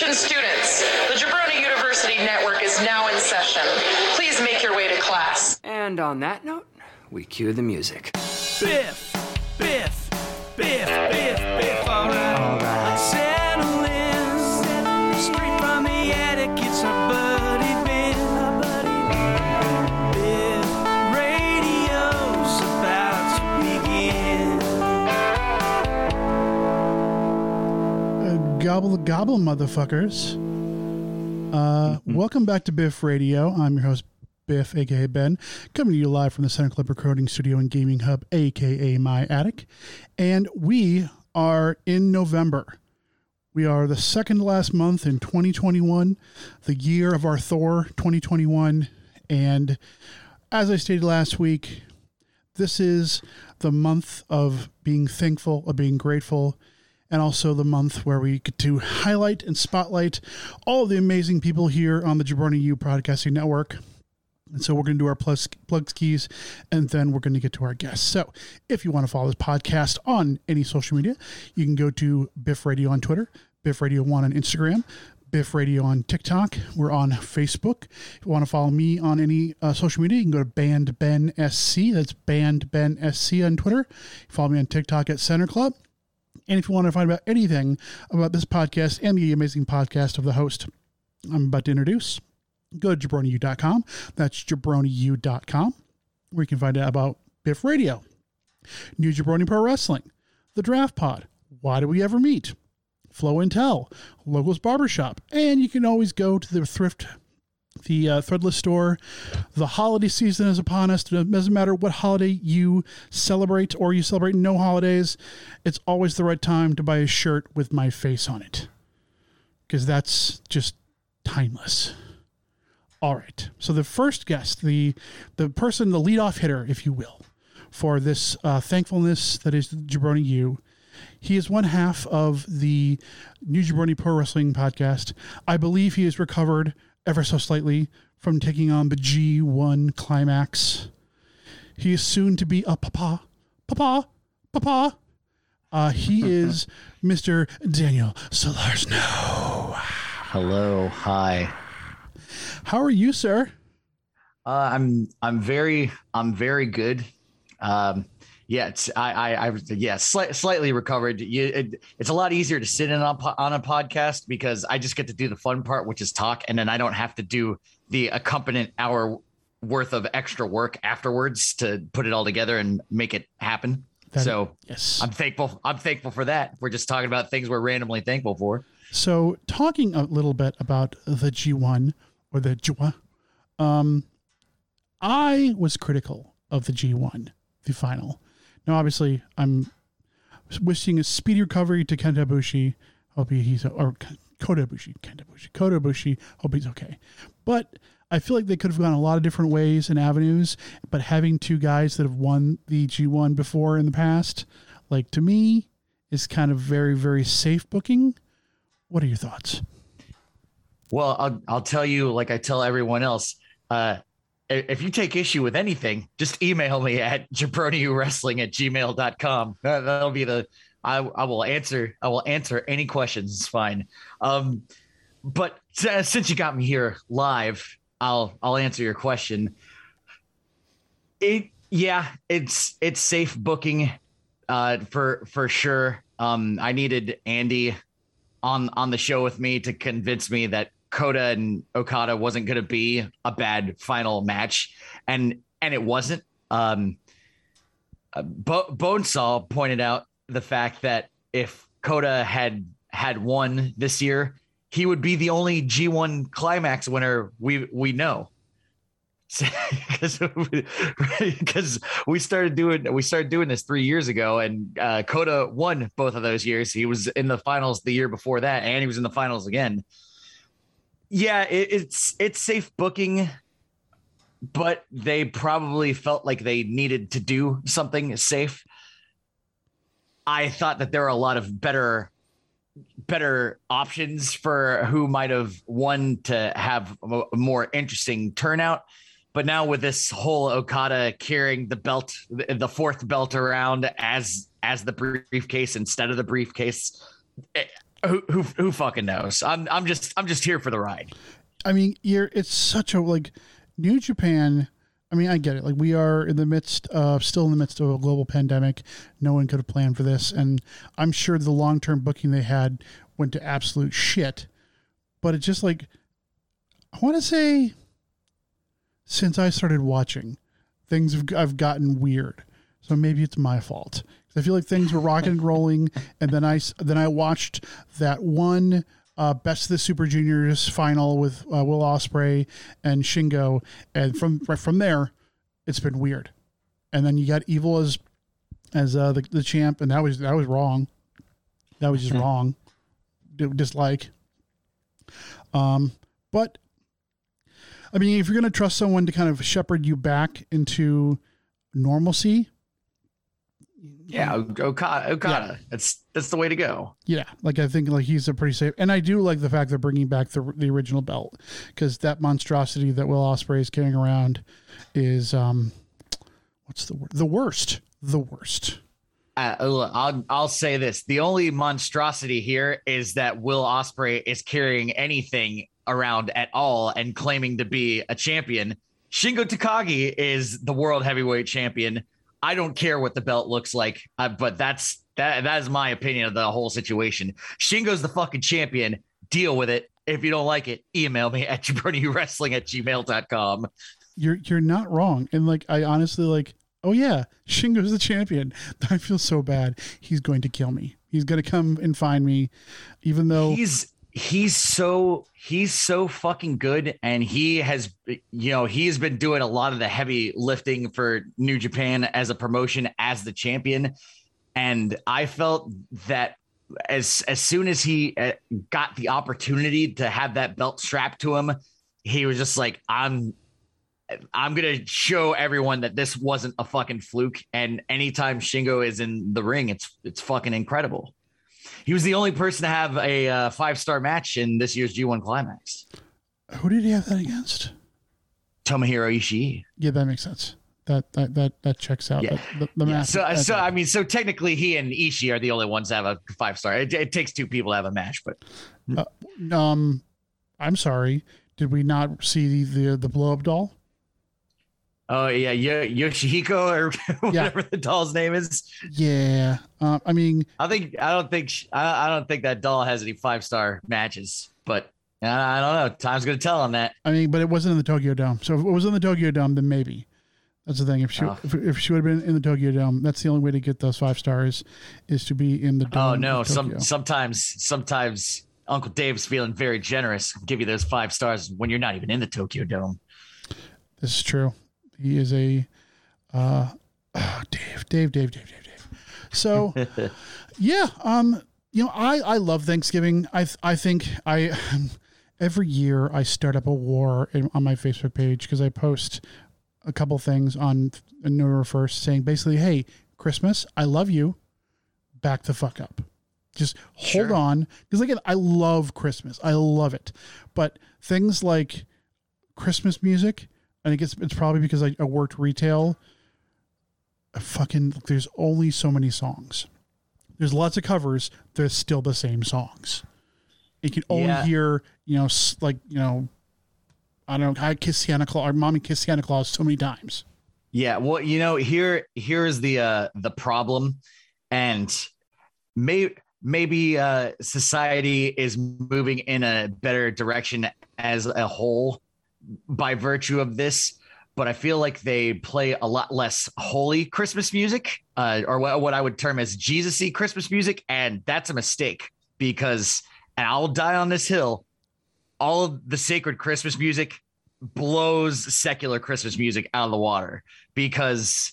Attention students, the Jabroni University Network is now in session. Please make your way to class. And on that note, we cue the music. Biff, Biff, Biff, Biff, Biff, gobble gobble, motherfuckers. Uh, welcome back to Biff Radio. I'm your host, Biff, aka Ben, coming to you live from the Center Club Recording Studio and Gaming Hub, aka My Attic. And we are in November. We are the second last month in 2021, the year of our Thor 2021. And as I stated last week, this is the month of being thankful, of being grateful, and also the month where we get to highlight and spotlight all the amazing people here on the Jabroni U Podcasting Network. And so we're going to do our plus plugs keys and then we're going to get to our guests. So if you want to follow this podcast on any social media, you can go to Biff Radio on Twitter, Biff Radio 1 on Instagram, Biff Radio on TikTok. We're on Facebook. If you want to follow me on any uh, social media, you can go to Band Ben SC. That's Band Ben SC on Twitter. Follow me on TikTok at Center Club. And if you want to find out anything about this podcast and the amazing podcast of the host I'm about to introduce, go to jabroniu.com. That's jabroniu.com, where you can find out about Biff Radio, New Jabroni Pro Wrestling, The Draft Pod, Why Do We Ever Meet, Flow and Tell, Locals Barbershop, and you can always go to the thrift, the uh, threadless store. The holiday season is upon us. It doesn't matter what holiday you celebrate or you celebrate no holidays, it's always the right time to buy a shirt with my face on it because that's just timeless. All right. So the first guest, the the person, the leadoff hitter, if you will, for this uh, thankfulness that is Jabroni U. He is one half of the New Jabroni Pro Wrestling podcast. I believe he has recovered ever so slightly from taking on the G1 climax. He is soon to be a papa, papa, papa. Uh, he is Mr. Daniel Solarsno. Hello, hi. How are you, sir? Uh, I'm I'm very I'm very good. Um, yeah, it's I I, I yeah sli- slightly recovered. You, it, it's a lot easier to sit in on, po- on a podcast because I just get to do the fun part, which is talk, and then I don't have to do the accompaniment hour worth of extra work afterwards to put it all together and make it happen. That- so yes. I'm thankful. I'm thankful for that. We're just talking about things we're randomly thankful for. So, talking a little bit about the G1 or the Jwa, um, I was critical of the G1, the final. Now, obviously, I'm wishing a speedy recovery to Kenta Ibushi. Hope he's or Kota Ibushi, Kenta Ibushi, Kota Ibushi. Hope he's okay. But I feel like they could have gone a lot of different ways and avenues. But having two guys that have won the G1 before in the past, like to me, is kind of very, very safe booking. What are your thoughts? Well, I'll I'll tell you like I tell everyone else. Uh, if you take issue with anything, just email me at jabroniwrestling at gmail.com. That, that'll be the I, I will answer I will answer any questions. It's fine. Um, but s- since you got me here live, I'll I'll answer your question. It yeah, it's it's safe booking uh for for sure. Um I needed Andy on on the show with me to convince me that Kota and Okada wasn't going to be a bad final match, and and it wasn't. Um, uh, Bo- Bonesaw pointed out the fact that if Kota had had won this year, he would be the only G1 climax winner we we know. Because because we started doing we started doing this three years ago, and uh, Kota won both of those years. He was in the finals the year before that, and he was in the finals again. Yeah, it, it's it's safe booking, but they probably felt like they needed to do something safe. I thought that there are a lot of better better options for who might have won to have a more interesting turnout. But now with this whole Okada carrying the belt, the fourth belt around as as the briefcase instead of the briefcase, who, who who fucking knows? I'm I'm just I'm just here for the ride. I mean, you're it's such a like New Japan. I mean, I get it. Like we are in the midst of still in the midst of a global pandemic. No one could have planned for this, and I'm sure the long term booking they had went to absolute shit. But it's just like I want to say since I started watching, things have I've gotten weird. So maybe it's my fault. I feel like things were rocking and rolling, and then I then I watched that one uh, Best of the Super Juniors final with uh, Will Ospreay and Shingo, and from right from there, it's been weird. And then you got Evil as as uh, the the champ, and that was that was wrong. That was just wrong. D- Dislike. Um, but I mean, if you're going to trust someone to kind of shepherd you back into normalcy, Yeah, Okada. Okada. That's that's the way to go. Yeah, like I think like he's a pretty safe, and I do like the fact they're bringing back the the original belt because that monstrosity that Will Ospreay is carrying around is um, what's the word? The worst. The worst. Uh, I'll I'll say this: the only monstrosity here is that Will Ospreay is carrying anything around at all and claiming to be a champion. Shingo Takagi is the world heavyweight champion. I don't care what the belt looks like, uh, but that's that. That is my opinion of the whole situation. Shingo's the fucking champion. Deal with it. If you don't like it, email me at wrestling at gmail.com. You're you're not wrong, and like I honestly like. Oh yeah, Shingo's the champion. I feel so bad. He's going to kill me. He's going to come and find me, even though he's he's so he's so fucking good and he has you know he's been doing a lot of the heavy lifting for new japan as a promotion as the champion. And i felt that as as soon as he uh, got the opportunity to have that belt strapped to him he was just like i'm i'm gonna show everyone that this wasn't a fucking fluke and anytime shingo is in the ring it's it's fucking incredible he was the only person to have a uh, five star match in this year's G1 Climax. who did he have that against? Tomohiro Ishii. Yeah, that makes sense. That that that that checks out. Yeah. The, the, the Yeah, so, that- so I mean, so technically, he and Ishii are the only ones to have a five star. It, it takes two people to have a match, but Um, I'm sorry. Did we not see the the, the blow up doll? Oh yeah, Yo- Yoshihiko or Yeah. whatever the doll's name is. Yeah. Uh, I mean, I think I don't think sh- I, I don't think that doll has any five star matches, but I, I don't know. Time's gonna tell on that. I mean, but it wasn't in the Tokyo Dome. So if it was in the Tokyo Dome, then maybe. That's the thing. If she Oh. if, if she would have been in the Tokyo Dome, that's the only way to get those five stars is to be in the dome. Oh no! Some sometimes sometimes Uncle Dave's feeling very generous. Give you those five stars when you're not even in the Tokyo Dome. This is true. He is a uh, ah, Dave, Dave, Dave, Dave, Dave, Dave. So, yeah, um, you know, I I love Thanksgiving. I I think I every year I start up a war in, on my Facebook page because I post a couple things on November first saying basically, hey, Christmas, I love you. Back the fuck up. Just hold Sure. on because again, I love Christmas. I love it, but things like Christmas music. I think it's it's probably because I, I worked retail. I fucking there's only so many songs. There's lots of covers. They're still the same songs. You can only Yeah. hear you know like you know. I don't know. I kiss Santa Claus or mommy kiss Santa Claus so many times. Yeah, well, you know, here here's the uh the problem and may maybe uh society is moving in a better direction as a whole by virtue of this, but I feel like they play a lot less holy Christmas music uh or what, what I would term as Jesus-y Christmas music and that's a mistake because and I'll die on this hill all of the sacred Christmas music blows secular Christmas music out of the water because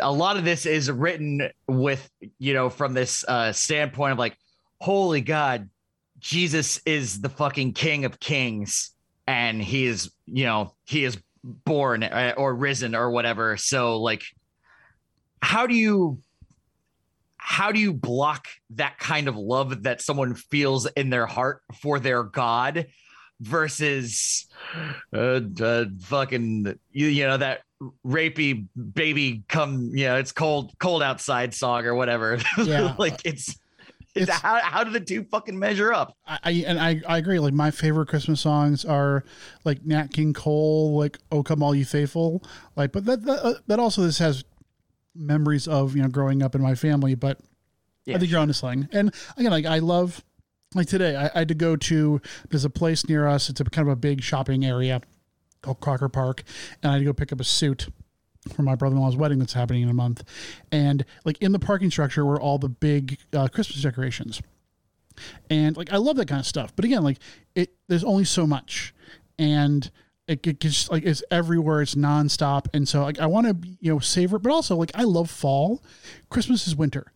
a lot of this is written with, you know, from this uh, standpoint of like, holy God, Jesus is the fucking king of kings and he is, you know, he is born uh, or risen or whatever. So, like, how do you how do you block that kind of love that someone feels in their heart for their god versus uh, uh fucking you, you know that rapey baby come you know it's cold cold outside song or whatever Yeah. like it's It's- how how do the two fucking measure up? I, I and I, I agree. Like my favorite Christmas songs are like Nat King Cole, like "Oh Come All You Faithful." Like, but that that, uh, that also this has memories of you know growing up in my family. But I think you're on to slang. And again, like I love like today, I, I had to go to there's a place near us. It's a kind of a big shopping area called Crocker Park, and I had to go pick up a suit for my brother-in-law's wedding that's happening in a month. And like in the parking structure were all the big uh, Christmas decorations and like I love that kind of stuff. But again, like it, there's only so much, and it, it gets like it's everywhere. It's nonstop, and so like I want to you know savor it, but also like I love fall. Christmas is winter.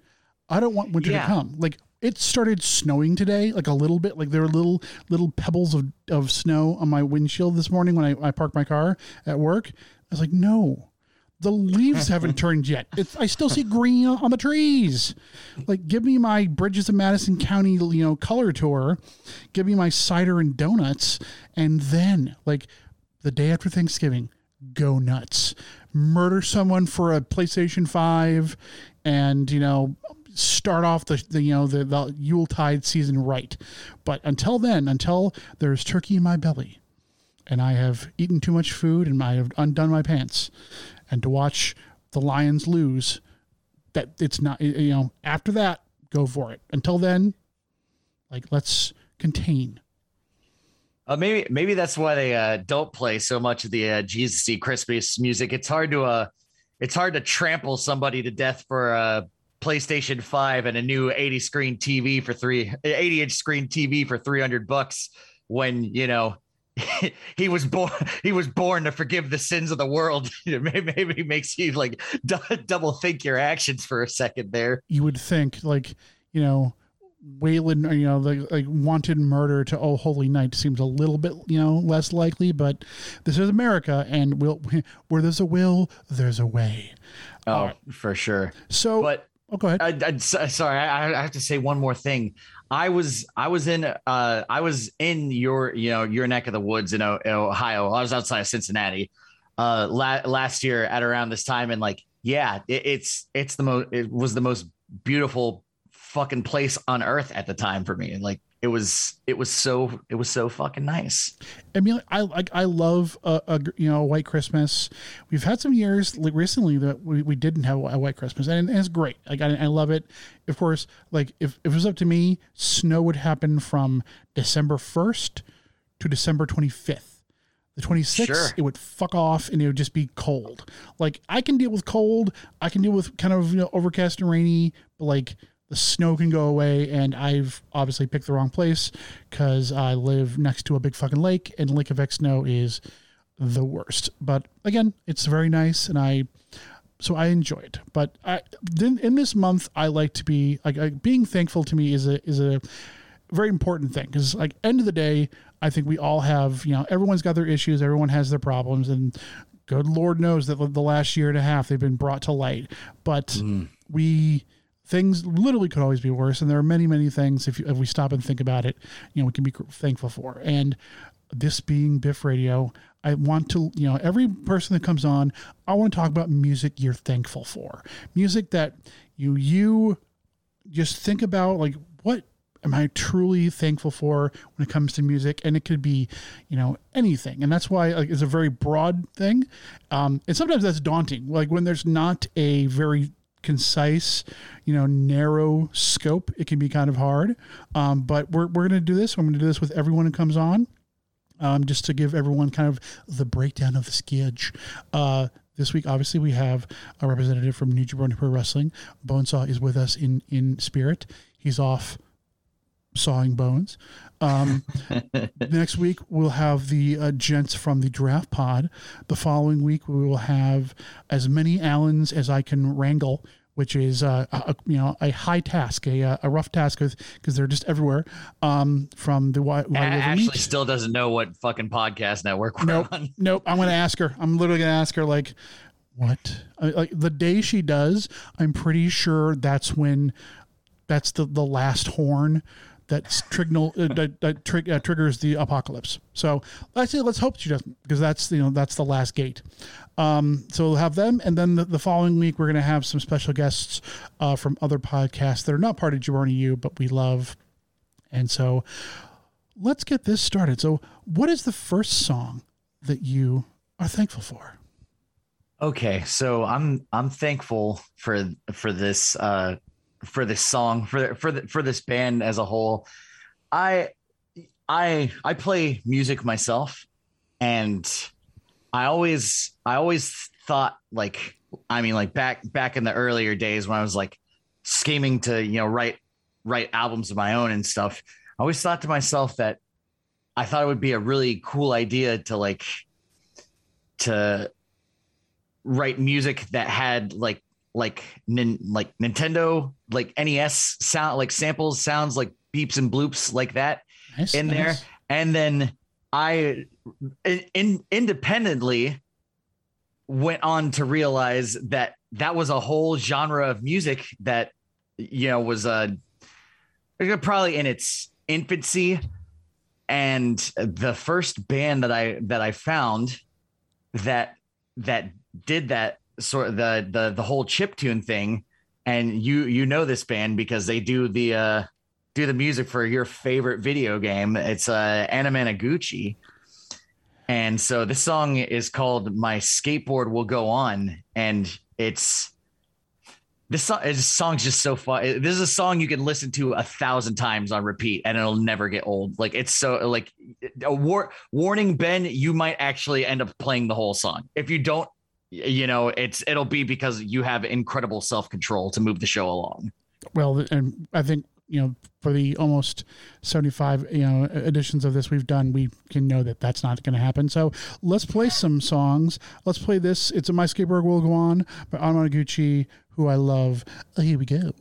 I don't want winter Yeah. to come. Like it started snowing today, like a little bit. Like there were little little pebbles of of snow on my windshield this morning when I, I parked my car at work. I was like, no. The leaves haven't turned yet. It's, I still see green on the trees. Like, give me my Bridges of Madison County, you know, color tour. Give me my cider and donuts, and then, like, the day after Thanksgiving, go nuts. Murder someone for a PlayStation Five, and you know, start off the, the you know the, the Yuletide season right. But until then, until there's turkey in my belly, and I have eaten too much food and I have undone my pants, and to watch the Lions lose, that it's not you know after that go for it. Until then, like let's contain. Uh, maybe maybe that's why they uh, don't play so much of the uh, Jesus-y Christmas music. It's hard to uh, it's hard to trample somebody to death for a PlayStation Five and a new 80 screen TV for three 80 inch screen TV for 300 bucks when you know he was born he was born to forgive the sins of the world. maybe, makes you like d- double think your actions for a second there. You would think like you know. Wayland, you know, the like wanted murder to Oh Holy Night seems a little bit, you know, less likely. But this is America, and will where there's a will, there's a way. Oh, uh, for sure. So, But oh, go ahead. I, I, sorry, I, I have to say one more thing. I was I was in uh I was in your you know your neck of the woods in, Ohio. I was outside of Cincinnati uh la- last year at around this time and like yeah it, it's it's the most it was the most beautiful fucking place on earth at the time for me. Like it was it was so it was so fucking nice. I mean, I like I love a, a you know a white Christmas. We've had some years like recently that we, we didn't have a white Christmas, and, it's great. Like I, I love it. Of course, like if, if it was up to me, snow would happen from December first to December twenty fifth. The twenty sixth, Sure. it would fuck off, and it would just be cold. Like I can deal with cold. I can deal with kind of you know overcast and rainy, but like the snow can go away and i've obviously picked the wrong place because i live next to a big fucking lake and lake effect snow is the worst. But again it's very nice and i so i enjoy it. But i then in this month i like to be like, like being thankful to me is a is a very important thing because like end of the day i think we all have you know everyone's got their issues everyone has their problems and good lord knows that the last year and a half they've been brought to light. But mm. we things literally could always be worse and there are many many things if, you, if we stop and think about it you know we can be thankful for and this being biff radio i want to you know every person that comes on i want to talk about music you're thankful for music that you you just think about like what am I truly thankful for when it comes to music? And it could be, you know, anything. And that's why like, it's a very broad thing. Um, and sometimes that's daunting. Like when there's not a very concise, you know, narrow scope, it can be kind of hard. Um, but we're, we're going to do this. I'm going to do this with everyone who comes on. Um, just to give everyone kind of the breakdown of the sketch. Uh, this week, obviously, we have a representative from New Japan Pro Wrestling. Bonesaw is with us in in spirit. He's off sawing bones. Um, next week, we'll have the uh, gents from the Draft Pod. The following week, we will have as many Allens as I can wrangle. Which is, uh, a, you know, a high task, a, uh, a rough task, because they're just everywhere. Um, from the Ashley Meet. still doesn't know what fucking podcast network we're Nope. on. Nope. I'm going to ask her. I'm literally going to ask her, like, what? Like, the day she does, I'm pretty sure that's when that's the, the last horn that trignal uh, that, that uh, triggers the apocalypse. So actually, let's hope she doesn't, because that's you know that's the last gate. Um, so we'll have them, and then the, the following week we're going to have some special guests uh, from other podcasts that are not part of Jabroni U, but we love. And so let's get this started. So, what is the first song that you are thankful for? Okay, so I'm I'm thankful for for this uh for this song for for the, for this band as a whole. I I I play music myself and I always I always thought like I mean like back back in the earlier days when I was like scheming to you know write write albums of my own and stuff. I always thought to myself that I thought it would be a really cool idea to like to write music that had like like nin, like Nintendo like NES sound like samples sounds like beeps and bloops like that Nice, in there. and then I in, in independently went on to realize that that was a whole genre of music that you know was uh probably in its infancy. And the first band that I that I found that that did that sort of the the the whole chip tune thing. And you you know this band because they do the uh do the music for your favorite video game. It's uh Anamanaguchi. And so this song is called my skateboard will go on. And it's this song this song's just so fun. This is a song you can listen to a thousand times on repeat and it'll never get old. Like it's so like a war warning ben you might actually end up playing the whole song. If you don't you know it's it'll be because you have incredible self-control to move the show along Well, and I think you know for the almost seventy-five you know editions of this we've done, we can know that that's not going to happen. So let's play some songs. Let's play this. It's a My Skateboard Will Go On by Anamaguchi, who I love. Oh, here we go.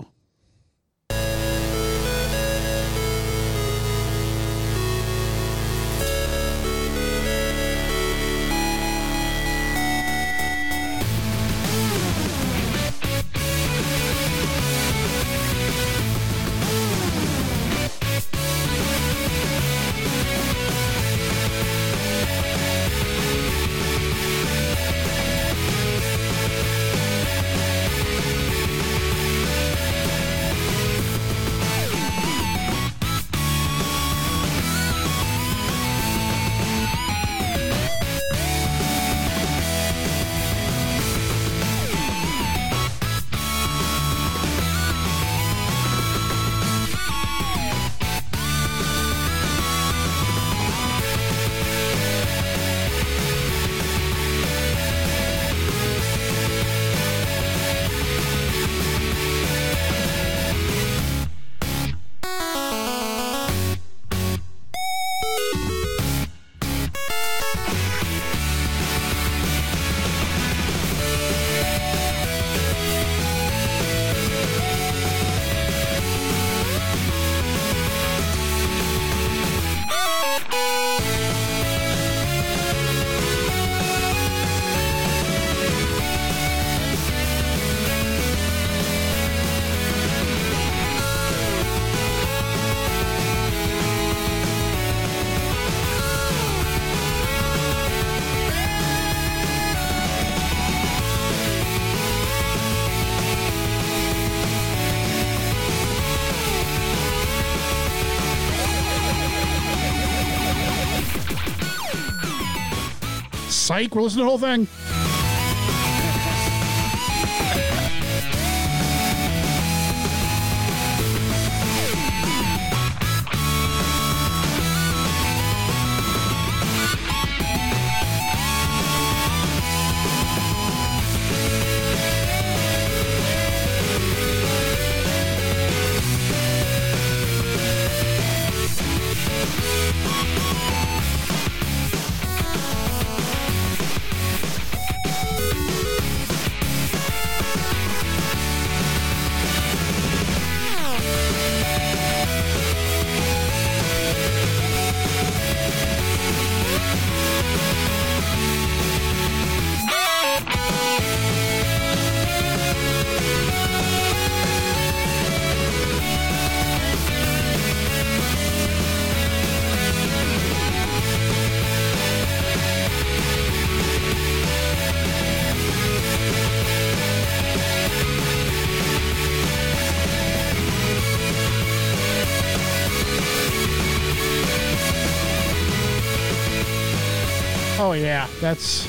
Psych, we're listening to the whole thing. That's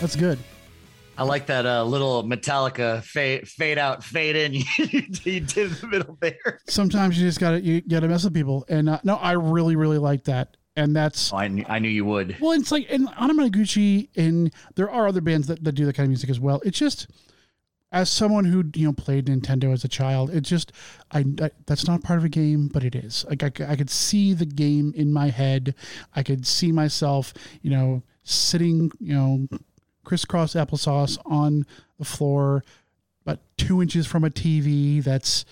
that's good. I like that uh, little Metallica fade fade out, fade in. you did in the middle there. Sometimes you just gotta you gotta mess with people, and uh, no, I really really like that, and that's Oh, I knew, I knew you would. well, it's like and Anamanaguchi, and there are other bands that, that do that kind of music as well. It's just as someone who you know played Nintendo as a child, it just I, I that's not part of a game, but it is. Like I, I could see the game in my head. I could see myself, you know, sitting, you know, crisscross applesauce on the floor, about two inches from a TV that's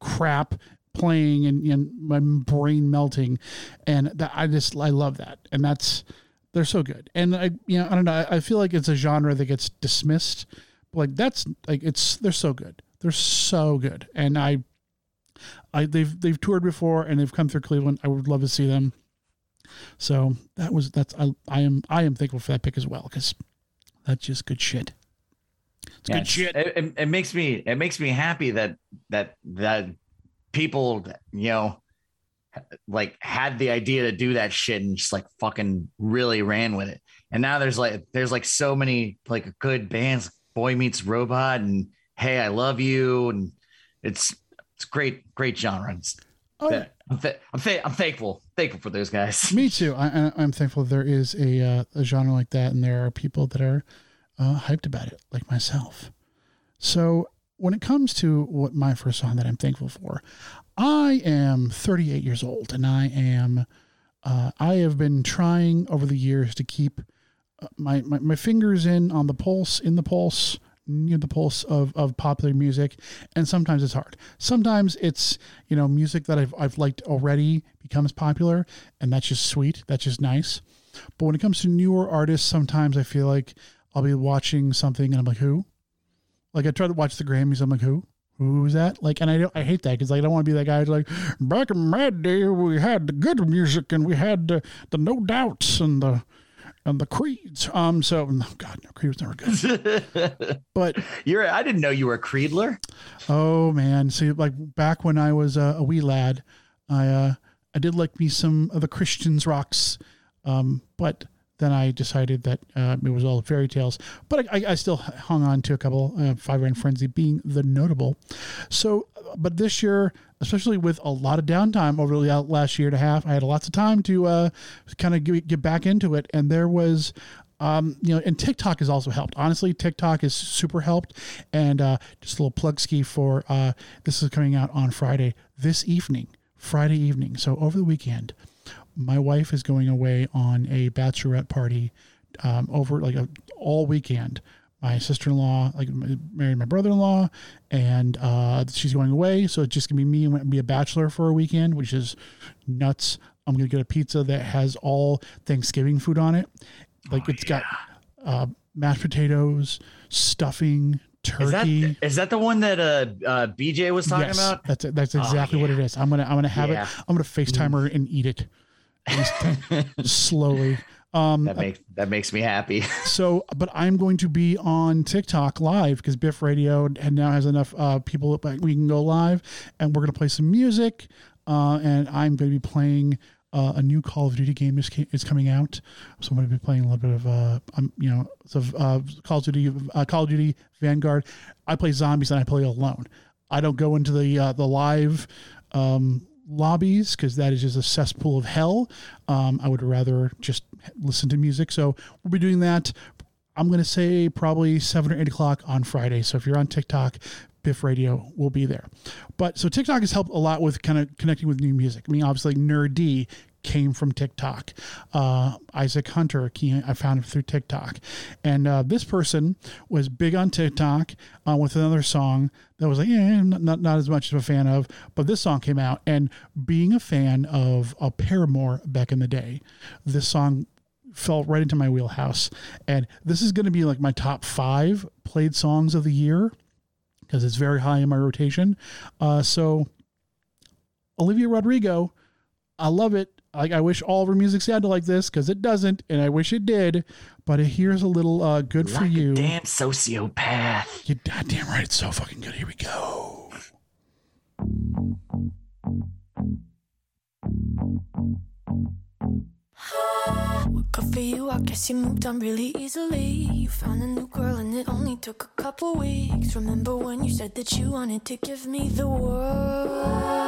crap playing and, and my brain melting. And that i just i love that. And that's they're so good. And i you know i don't know i, I feel like it's a genre that gets dismissed. Like that's like it's they're so good. They're so good. And i i they've they've toured before and they've come through cleveland. I would love to see them so that was that's i, I am i am thankful for that pick as well because that's just good shit it's Yeah, good shit It, it, makes me it makes me happy that that that people you know like had the idea to do that shit and just like fucking really ran with it. And now there's like there's like so many like good bands, Boy Meets Robot and Hey I Love You and it's it's great great genre. It's, Oh, yeah. I'm th- I'm, th- I'm thankful thankful for those guys. Me too. I, I'm thankful there is a, uh, a genre like that, and there are people that are uh, hyped about it, like myself. So, when it comes to what my first song that I'm thankful for, I am 38 years old, and I am uh, I have been trying over the years to keep uh, my, my my fingers in on the pulse, in the pulse, near the pulse of, of popular music, and sometimes it's hard. Sometimes it's you know music that I've I've liked already becomes popular, and that's just sweet. That's just nice. But when it comes to newer artists, sometimes I feel like I'll be watching something and I'm like, who? Like I try to watch the Grammys, I'm like, who? Who's that? Like, and I don't, I hate that because I don't want to be that guy who's like, back in my day, we had the good music and we had the, the No Doubts and the the Creeds. Um, so no, God, no, Creed was never good. but You're I didn't know you were a Creedler. Oh man, see, like back when I was a, a wee lad, I uh, I did like me some of the Christians rocks, um, but then I decided that uh, it was all fairy tales. But I, I, I still hung on to a couple, uh, Five Iron Frenzy being the notable. So, but this year, especially with a lot of downtime over the last year and a half, I had lots of time to uh, kind of get, get back into it, and there was um, you know, and TikTok has also helped. Honestly, TikTok has super helped. And uh, just a little plug ski for uh, this is coming out on Friday this evening, Friday evening. So over the weekend, my wife is going away on a bachelorette party um, over like a, all weekend. My sister-in-law like married my brother-in-law, and uh, she's going away. So it's just gonna be me and be a bachelor for a weekend, which is nuts. I'm gonna get a pizza that has all Thanksgiving food on it. Like it's got uh, mashed potatoes, stuffing, Is that turkey. is that the one that uh, uh BJ was talking yes, about? that's that's exactly what it is. I'm gonna I'm gonna have Yeah. it. I'm gonna FaceTime her and eat it slowly. Um, That makes that makes me happy. so, but I'm going to be on TikTok live because Biff Radio and now has enough uh, people that we can go live, and we're going to play some music. Uh, and I'm going to be playing uh, a new Call of Duty game is, is coming out, so I'm going to be playing a little bit of uh, um, you know, so, uh, Call of Duty, uh, Call of Duty Vanguard. I play zombies and I play alone. I don't go into the uh, the live um, lobbies because that is just a cesspool of hell. Um, I would rather just listen to music. So we'll be doing that. I'm going to say probably seven or eight o'clock on Friday. So if you're on TikTok, Biff Radio will be there. But so TikTok has helped a lot with kind of connecting with new music. I mean, obviously, Nerdy came from TikTok. Uh, Isaac Hunter, I found him through TikTok. And uh, this person was big on TikTok uh, with another song that was like, not, not, not as much of a fan of. But this song came out. And being a fan of a Paramore back in the day, this song fell right into my wheelhouse. And this is going to be like my top five played songs of the year because it's very high in my rotation. Uh, so, Olivia Rodrigo, I love it. Like I wish all of her music sounded like this because it doesn't, and I wish it did. But here's a little uh, good for Like a you. damn sociopath. You goddamn right, it's so fucking good. Here we go. Woke up Good for you, I guess you moved on really easily. You found a new girl and it only took a couple weeks. Remember when you said that you wanted to give me the world?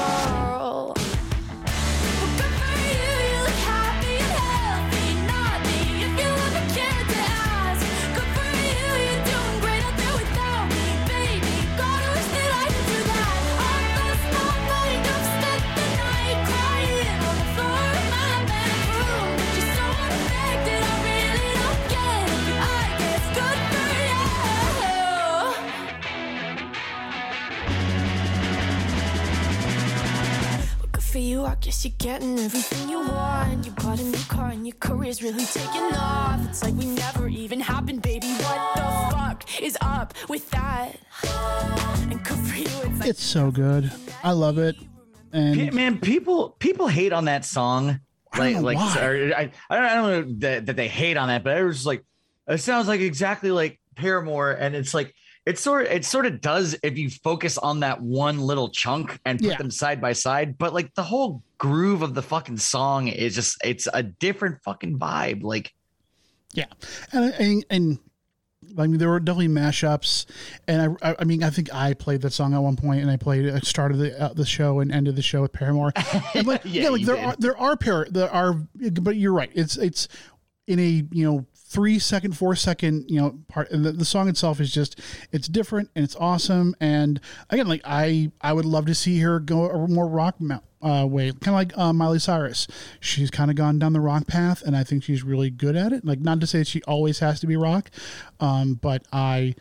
Guess you're getting everything you want. You bought a new car and your career's really taking off. It's like we never even happened, baby. What the fuck is up with that? And good for you, it's like It's so good. I love it. And Pe- man, people people hate on that song. Like know like why. or I, I don't I don't know that, that they hate on that, but it was just like it sounds like exactly like Paramore, and it's like it sort it sort of does if you focus on that one little chunk and put Yeah. them side by side. But like the whole groove of the fucking song is just it's a different fucking vibe. Like Yeah, and and, and I mean there were definitely mashups, and I I mean I think I played that song at one point, and I played I started the uh, the show and ended the show with Paramore. And like, Yeah, yeah, like there did. are there are pair there are, but you're right. It's it's in a you know three second four second you know part and the, the song itself is just it's different and it's awesome and again like i i would love to see her go a more rock uh, way kind of like uh, miley cyrus she's kind of gone down the rock path and i think she's really good at it like not to say she always has to be rock um, but i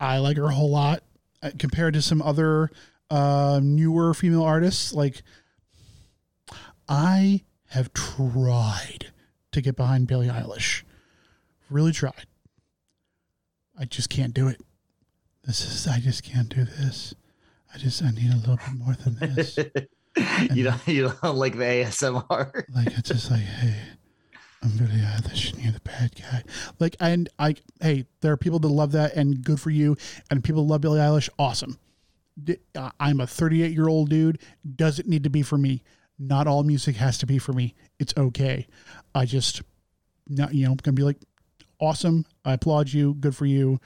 i like her a whole lot uh, compared to some other uh, newer female artists like i have tried to get behind billie eilish really tried. I just can't do it. This is I just can't do this. I just I need a little bit more than this. you don't you don't like the ASMR. like it's just like, hey, I'm Billie Eilish and you're the bad guy. Like and I hey, there are people that love that and good for you, and people love Billie Eilish, awesome. Uh, I'm a 38 year old dude. Doesn't need to be for me. Not all music has to be for me. It's okay. I just not you know I'm gonna be like, awesome. I applaud you. Good for you.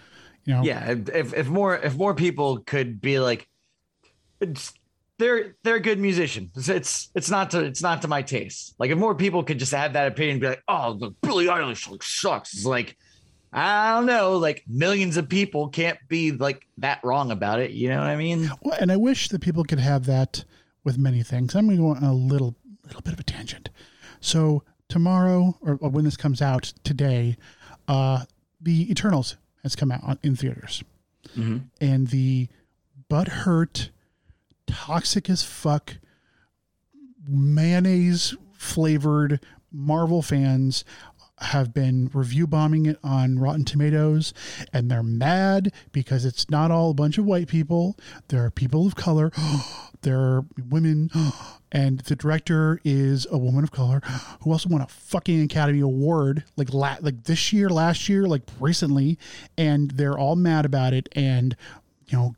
You know. yeah if if more if more people could be like it's they're they're a good musician. It's, it's not to it's not to my taste. Like if more people could just have that opinion and be like oh the billie eilish like sucks. It's like i don't know like millions of people can't be like that wrong about it you know what i mean? Well, and I wish that people could have that with many things. I'm going to go on a little little bit of a tangent. So tomorrow, or, or when this comes out today, uh, the Eternals has come out on, in theaters, and the butthurt, toxic as fuck, mayonnaise flavored Marvel fans have been review bombing it on Rotten Tomatoes and they're mad because it's not all a bunch of white people. There are people of color. there are women and the director is a woman of color who also won a fucking Academy Award like la- like this year, last year, like recently and they're all mad about it and you know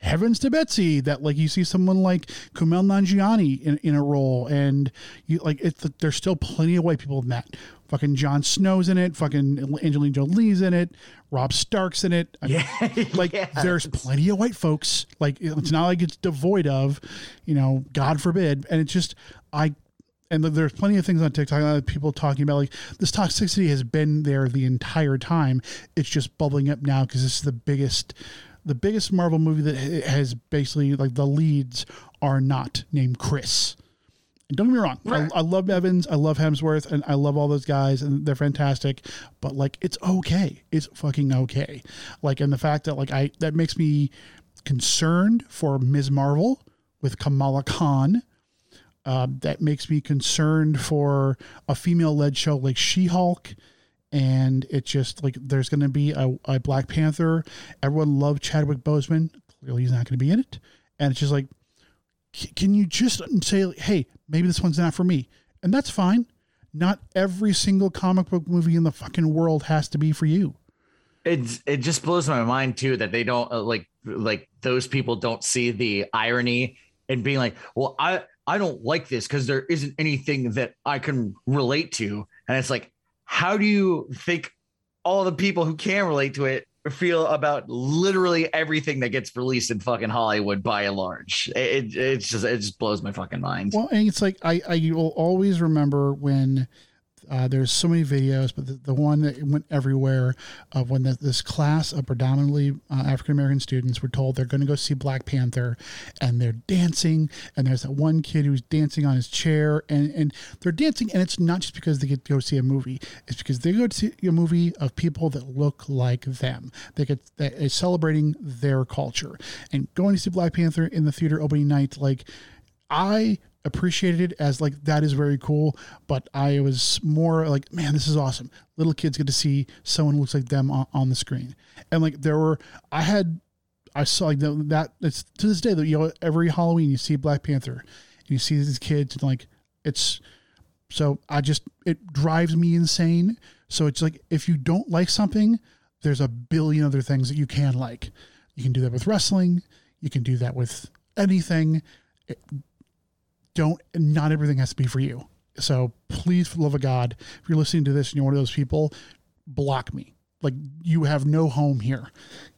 heavens to Betsy that like you see someone like Kumail Nanjiani in, in a role and you like it's there's still plenty of white people in that. Fucking Jon Snow's in it. Fucking Angelina Jolie's in it. Rob Stark's in it. I mean, like Yeah. there's plenty of white folks. Like it's not like it's devoid of, you know, God forbid. And it's just I and there's plenty of things on TikTok that people talking about like this toxicity has been there the entire time. It's just bubbling up now because this is the biggest, the biggest Marvel movie that has basically like the leads are not named Chris. And don't get me wrong, I, I love Evans, I love Hemsworth, and I love all those guys, and they're fantastic. But like, it's okay. It's fucking okay. Like, and the fact that like I that makes me concerned for Ms. Marvel with Kamala Khan uh, that makes me concerned for a female led show like She Hulk. And it's just like there's going to be a, a Black Panther. Everyone loved Chadwick Boseman. Clearly, he's not going to be in it. And it's just like, can you just say, hey, maybe this one's not for me? And that's fine. Not every single comic book movie in the fucking world has to be for you. It's it just blows my mind too that they don't uh, like like those people don't see the irony and being like, well, I I don't like this because there isn't anything that I can relate to, and it's like, how do you think all the people who can relate to it feel about literally everything that gets released in fucking Hollywood by and large? It, it it's just it just blows my fucking mind. Well, and it's like I, I will always remember when uh, there's so many videos, but the, the one that went everywhere of when the, this class of predominantly uh, African American students were told they're going to go see Black Panther, and they're dancing, and there's that one kid who's dancing on his chair, and and they're dancing, and it's not just because they get to go see a movie, it's because they go to see a movie of people that look like them. They get that is celebrating their culture, and going to see Black Panther in the theater opening night, like. I appreciated it as like that is very cool, but I was more like, man, this is awesome. Little kids get to see someone who looks like them on, on the screen, and like there were, I had, I saw like the, that. It's to this day that you know every Halloween you see Black Panther, and you see these kids and like it's. So I just it drives me insane. So it's like if you don't like something, there's a billion other things that you can like. You can do that with wrestling. You can do that with anything don't not everything has to be for you. So please for the love of god if you're listening to this and you're one of those people block me. Like you have no home here.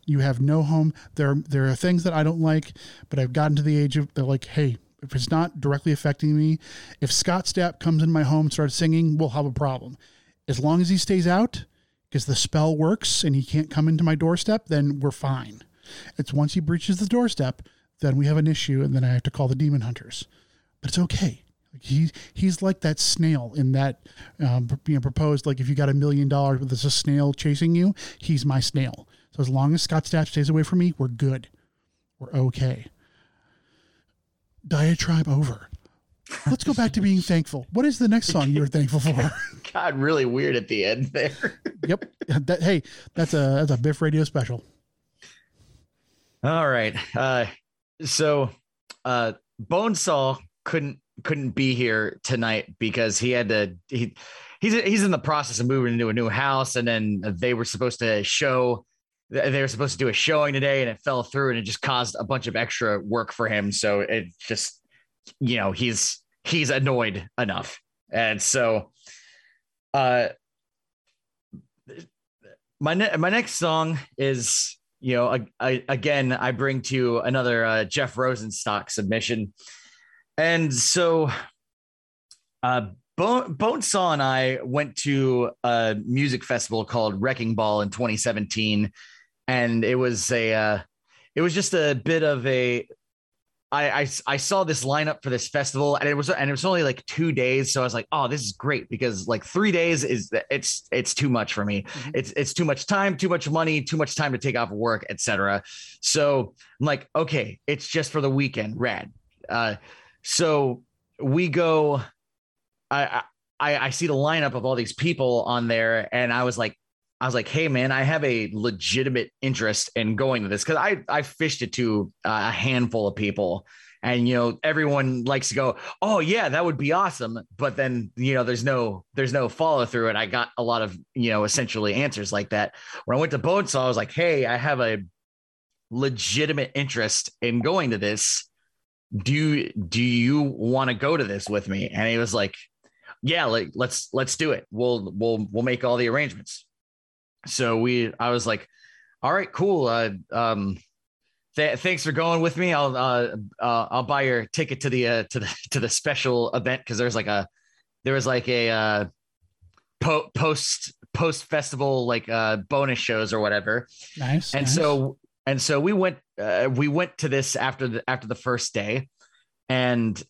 You have no home. There there are things that i don't like but i've gotten to the age of they're like hey if it's not directly affecting me if scott stapp comes in my home and starts singing we'll have a problem. As long as he stays out because the spell works and he can't come into my doorstep then we're fine. It's once he breaches the doorstep then we have an issue and then i have to call the demon hunters but it's okay. He he's like that snail in that um, you know proposed like if you got a million dollars but there's a snail chasing you, he's my snail. So as long as Scott Stapp stays away from me, we're good. We're okay. Diatribe over. Let's go back to being thankful. What is the next song you're thankful for? God, really weird at the end there. yep. That, hey, that's a that's a Biff Radio special. All right. Uh, so uh, Bonesaw couldn't couldn't be here tonight because he had to he he's he's in the process of moving into a new house and then they were supposed to show they were supposed to do a showing today and it fell through and it just caused a bunch of extra work for him. So it just you know he's he's annoyed enough. And so uh my ne- my next song is you know I, I, again i bring to another uh, jeff rosenstock submission and so uh Bone, Bonesaw and I went to a music festival called Wrecking Ball in 2017, and it was a, uh, it was just a bit of a, I, I I saw this lineup for this festival, and it was and it was only like two days, so I was like, oh, this is great because like three days is it's it's too much for me. It's it's too much time, too much money, too much time to take off work, etc. So I'm like, okay, it's just for the weekend, rad. Uh, so we go. I, I I see the lineup of all these people on there, and I was like, I was like, hey man, I have a legitimate interest in going to this because I I fished it to a handful of people, and you know everyone likes to go, oh yeah, that would be awesome, but then you know there's no there's no follow through, and I got a lot of you know essentially answers like that. When I went to Bonesaw, I was like, hey, I have a legitimate interest in going to this. Do do you want to go to this with me? And he was like, yeah, like let's let's do it. We'll we'll we'll make all the arrangements. So we I was like, all right, cool. Uh, um, th- thanks for going with me. I'll uh, uh I'll buy your ticket to the uh to the to the special event because there's like a there was like a uh po- post post festival like uh bonus shows or whatever. Nice. And nice. so and so we went uh, we went to this after the after the first day and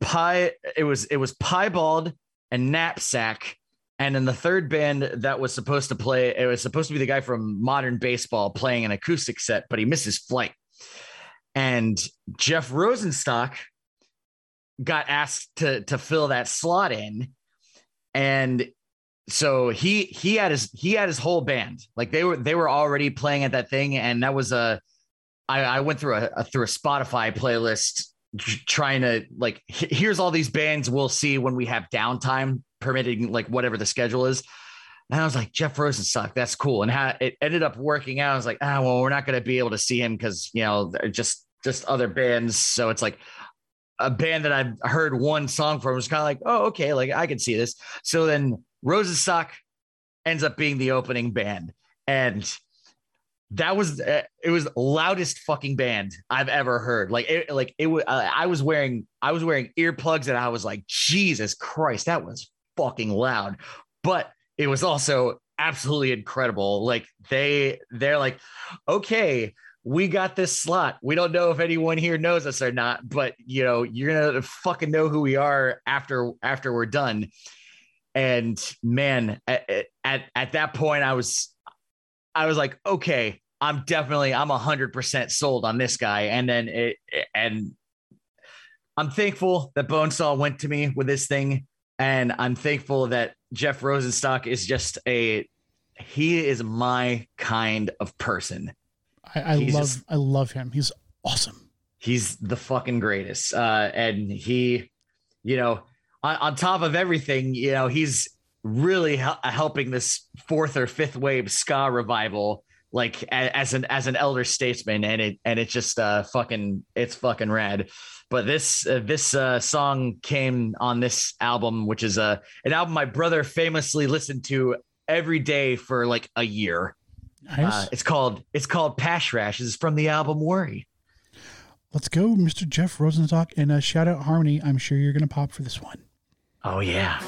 pie it was it was piebald and knapsack. And then the third band that was supposed to play it was supposed to be the guy from modern baseball playing an acoustic set but he missed his flight. And jeff rosenstock got asked to to fill that slot in. And so he he had his he had his whole band like they were they were already playing at that thing and that was a i i went through a, a through a spotify playlist trying to like here's all these bands we'll see when we have downtime permitting like whatever the schedule is And I was like, Jeff Rosenstock, that's cool. And how it ended up working out. I was like, ah, well, we're not going to be able to see him because, you know, just, just other bands. So it's like a band that I've heard one song from was kind of like, oh, okay, like I can see this. So then Rosenstock ends up being the opening band. And that was uh, it was loudest fucking band I've ever heard. Like it, like it was. Uh, I was wearing I was wearing earplugs and I was like, Jesus Christ, that was fucking loud. But it was also absolutely incredible. Like they they're like, okay, we got this slot. We don't know if anyone here knows us or not, but you know, you're gonna fucking know who we are after after we're done. And man, at at, at that point, I was I was like, okay, I'm definitely I'm hundred percent sold on this guy. And then it and I'm thankful that Bonesaw went to me with this thing. And I'm thankful that Jeff Rosenstock is just a he is my kind of person. I, I love just- I love him. He's awesome. He's the fucking greatest. Uh, and he, you know, on, on top of everything, you know, he's really hel- helping this fourth or fifth wave ska revival, like a- as an as an elder statesman, and it and it's just uh fucking it's fucking rad. But this uh, this uh, song came on this album, which is a an album my brother famously listened to every day for like a year. Nice. Uh, it's called it's called Pash Rash. It's from the album Worry. Let's go, Mr. Jeff Rosenstock, and uh, shout out Harmony. I'm sure you're gonna pop for this one. Oh yeah.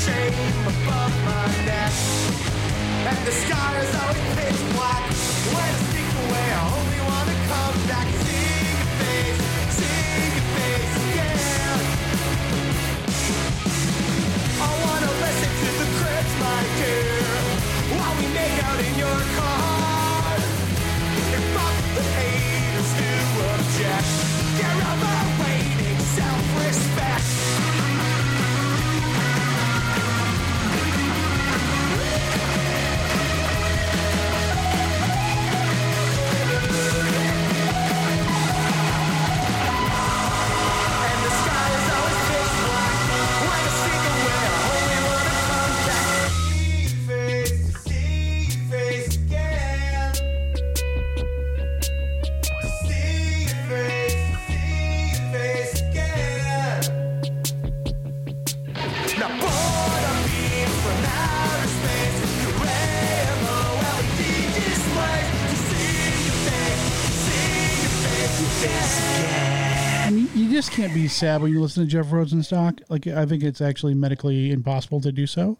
Shame above Object. They're overrating self-respect. Can't be sad when you listen to Jeff Rosenstock. Like I think it's actually medically impossible to do so.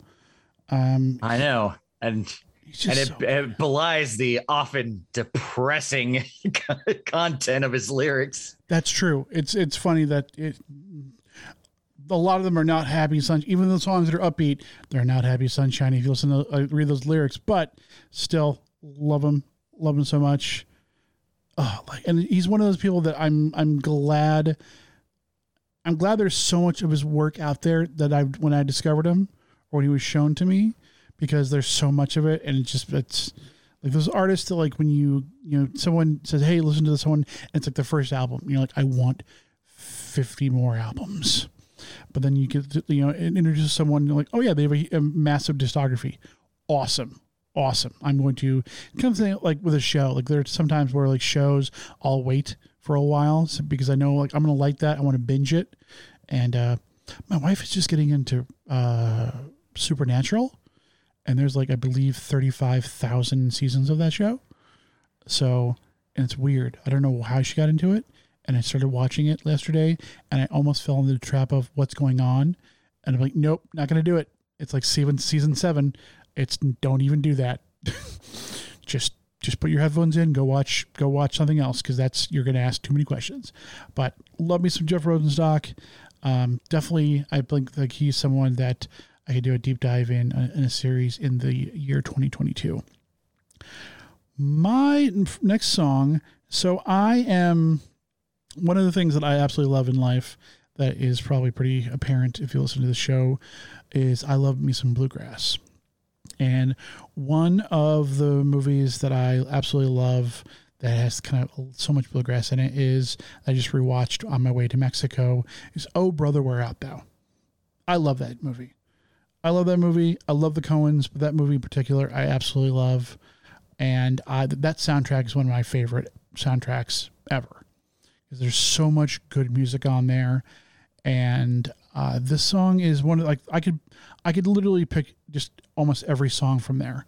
Um, I know. And and it, so- it belies the often depressing content of his lyrics. That's true. It's it's funny that it. A lot of them are not happy sun. Even the songs that are upbeat, they're not happy sunshine. If you listen to uh, read those lyrics, but still love him, love him so much. Oh, like, and he's one of those people that I'm I'm glad. I'm glad there's so much of his work out there that I when I discovered him or when he was shown to me, because there's so much of it, and it just it's like those artists that like when you you know someone says hey listen to this one and it's like the first album you're like i want 50 more albums. But then you get to, you know it introduces someone like oh yeah they have a, a massive discography. Awesome. Awesome. I'm going to kind of thing like with a show. Like there's sometimes where like shows i'll wait for a while because i know like i'm gonna like that i want to binge it and uh my wife is just getting into uh supernatural and there's like I believe thirty five thousand seasons of that show. So, and it's weird. I don't know how she got into it, and I started watching it yesterday, and I almost fell into the trap of what's going on, and I'm like, nope, not gonna do it. It's like season season seven. It's don't even do that. just just put your headphones in, go watch go watch something else because that's you're gonna ask too many questions. But love me some Jeff Rosenstock. Um, definitely, I think like he's someone that I could do a deep dive in uh, in a series in the year 2022. My next song So I am one of the things that I absolutely love in life that is probably pretty apparent if you listen to the show is I love me some bluegrass. And one of the movies that I absolutely love that has kind of so much bluegrass in it is I just rewatched on my way to Mexico is Oh Brother Where Art Thou. I love that movie. I love that movie. I love the Coens, but that movie in particular I absolutely love. And I, that soundtrack is one of my favorite soundtracks ever because there's so much good music on there. And uh, this song is one of like I could I could literally pick just almost every song from there.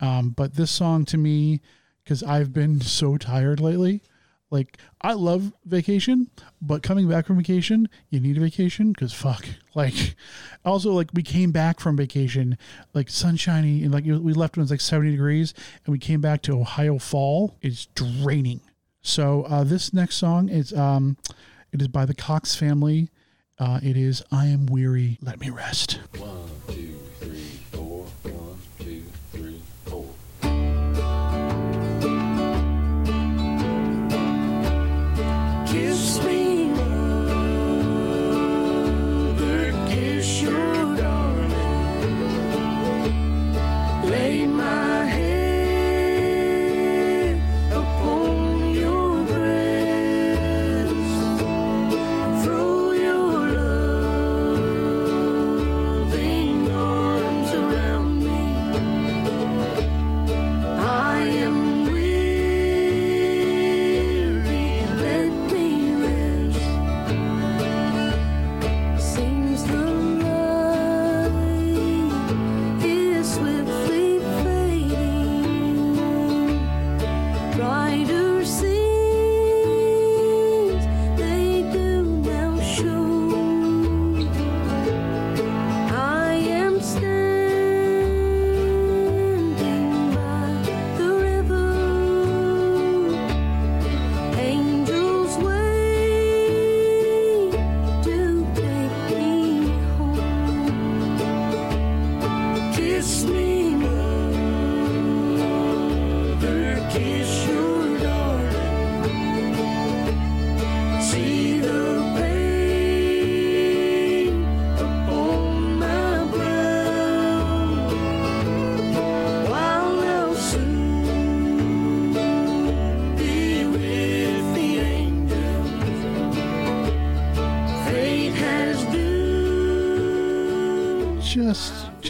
Um, but this song to me, because I've been so tired lately, like I love vacation, but coming back from vacation, you need a vacation because fuck. Like, also like we came back from vacation, like sunshiny and like we left when it was like seventy degrees, and we came back to Ohio fall. It's draining. So uh, this next song is um, it is by the Cox family. Uh, it is I am weary. Let me rest. One, two, three,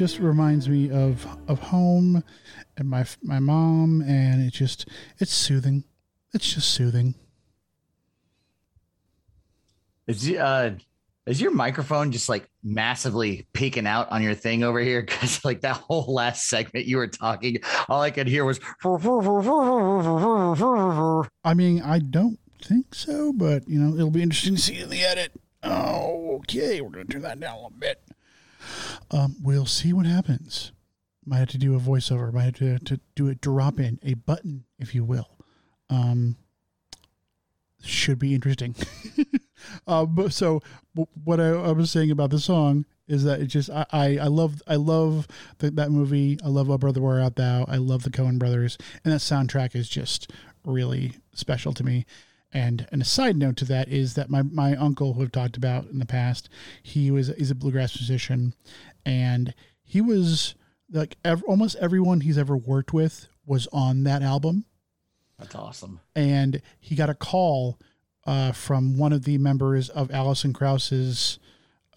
just reminds me of of home and my my mom and it just it's soothing. It's just soothing. Is uh is your microphone just like massively peaking out on your thing over here? Because like that whole last segment you were talking, all I could hear was i mean i don't think so but you know it'll be interesting to see in the edit. Oh okay we're gonna turn that down a little bit um we'll see what happens might have to do a voiceover might have to, to do a drop in a button if you will um should be interesting uh, but so what I, I was saying about the song is that it just I I, love I love the, that movie. I love Oh Brother Where Art Thou. I love the Coen Brothers, and that soundtrack is just really special to me. And and a side note to that is that my my uncle who I've talked about in the past, he was he's a bluegrass musician, and he was like ev- almost everyone he's ever worked with was on that album That's awesome. and he got a call uh, from one of the members of Alison Krauss's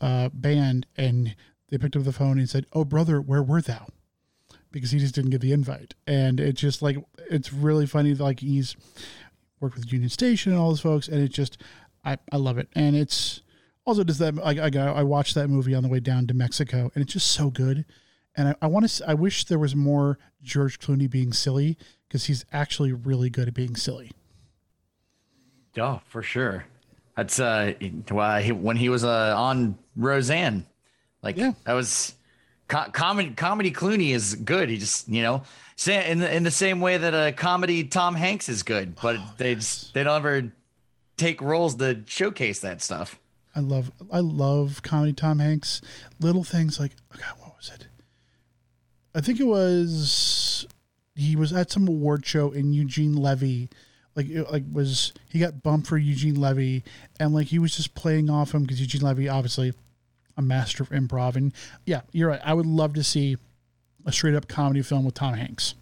uh, band, and they picked up the phone and said, "Oh, brother, where were thou?" Because he just didn't get the invite, and it's just like it's really funny. Like he's worked with Union Station and all those folks, and it just I, I love it, and it's also does that I, I got I watched that movie on the way down to Mexico, and it's just so good. And I, I want to. I wish there was more George Clooney being silly because he's actually really good at being silly. Oh, for sure. That's uh why he, when he was uh on Roseanne, like Yeah. that was co- comedy. Comedy Clooney is good. He just you know in the, in the same way that a comedy Tom Hanks is good, but oh, they just they don't ever take roles to showcase that stuff. I love I love comedy Tom Hanks. Little things like oh God, what was it? I think it was he was at some award show in Eugene Levy like it, like was he got bumped for Eugene Levy and like he was just playing off him because Eugene Levy obviously a master of improv. And yeah you're right. I would love to see a straight up comedy film with Tom Hanks.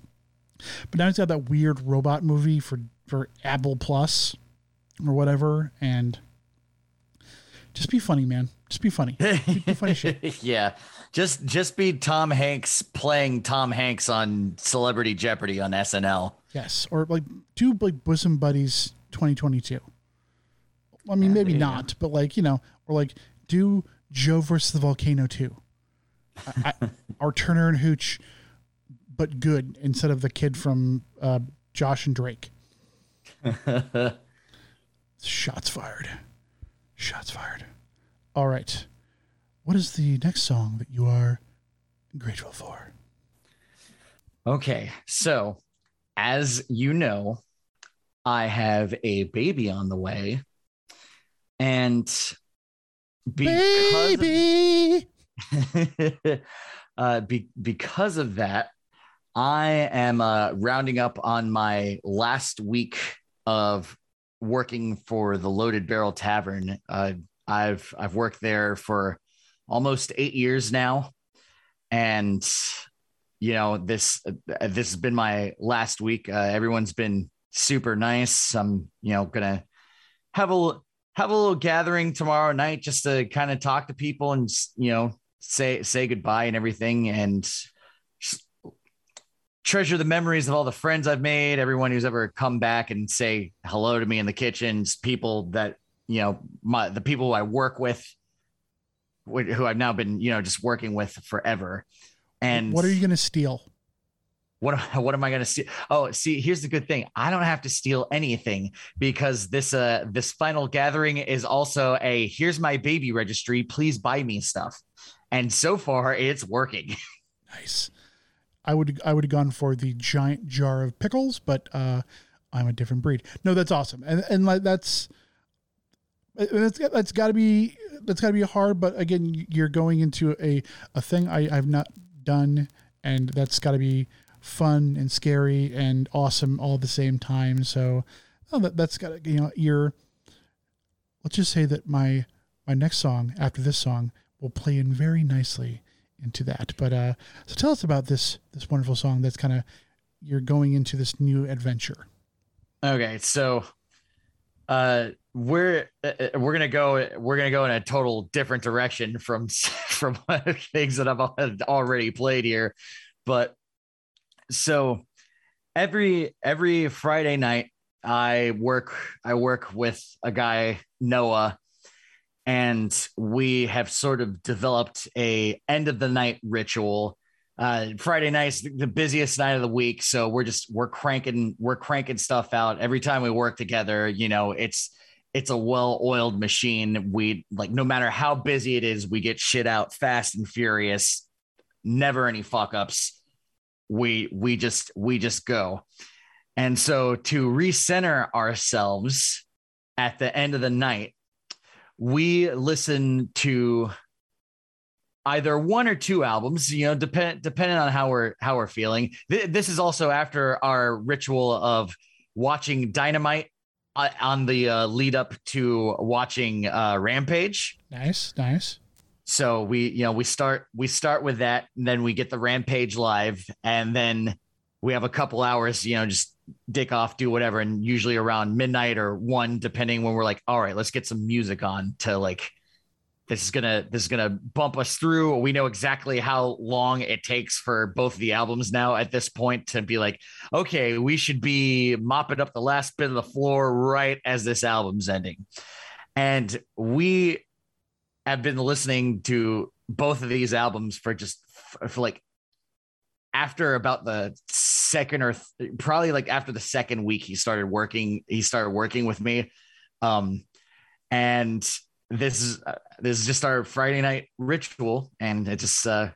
But now he's got that weird robot movie for for Apple Plus or whatever. And just be funny man. Just be funny. Be funny shit. Yeah. Just just be Tom Hanks playing Tom Hanks on Celebrity Jeopardy on SNL. yes. Or like do like bosom buddies 2022 I mean maybe there you go. not but like you know or like do Joe versus the volcano 2 I, I, or Turner and Hooch but good instead of the kid from uh, Josh and Drake Shots fired. Shots fired. All right. What is the next song that you are grateful for? Okay, so as you know, I have a baby on the way, and because Baby. of, uh, be, because of that, I am uh, rounding up on my last week of working for the Loaded Barrel Tavern. Uh, I've I've worked there for almost eight years now, and you know this uh, this has been my last week. Uh, everyone's been super nice. I'm you know gonna have a have a little gathering tomorrow night just to kind of talk to people and you know say say goodbye and everything and treasure the memories of all the friends I've made, everyone who's ever come back and say hello to me in the kitchens, people that you know my the people I work with who I've now been you know just working with forever. And what are you going to steal? What what am I going to see? Oh, see, here's the good thing. I don't have to steal anything because this uh this final gathering is also a here's my baby registry. Please buy me stuff. And so far, it's working. Nice. I would I would have gone for the giant jar of pickles, but uh, I'm a different breed. No, that's awesome, and and like that's that's that's got to be that's got to be hard. But again, you're going into a a thing I I've not done, and that's got to be fun and scary and awesome all at the same time. So oh, that that's got you know you're. Let's just say that my my next song after this song will play in very nicely into that. But uh, so tell us about this this wonderful song that's kind of you're going into this new adventure. Okay, so uh we're uh, we're gonna go we're gonna go in a total different direction from from things that I've already played here, but so every every Friday night I work I work with a guy Noah and we have sort of developed a end of the night ritual. Uh friday night's the busiest night of the week so we're just we're cranking we're cranking stuff out. Every time we work together you know it's it's a well-oiled machine. We like no matter how busy it is we get shit out fast and furious. Never any fuck ups we we just we just go. And so to recenter ourselves at the end of the night we listen to either one or two albums you know depend depending on how we're how we're feeling. Th- this is also after our ritual of watching dynamite uh, on the uh, lead up to watching uh, rampage. Nice, nice. So we you know we start we start with that and then we get the rampage live and then we have a couple hours you know just dick off do whatever and usually around midnight or one depending when we're like all right let's get some music on to like this is gonna this is gonna bump us through. We know exactly how long it takes for both the albums now at this point to be like okay we should be mopping up the last bit of the floor right as this album's ending. And we have been listening to both of these albums for just for, like after about the second or th- probably like after the second week he started working he started working with me. Um and this is uh, this is just our friday night ritual. And it just uh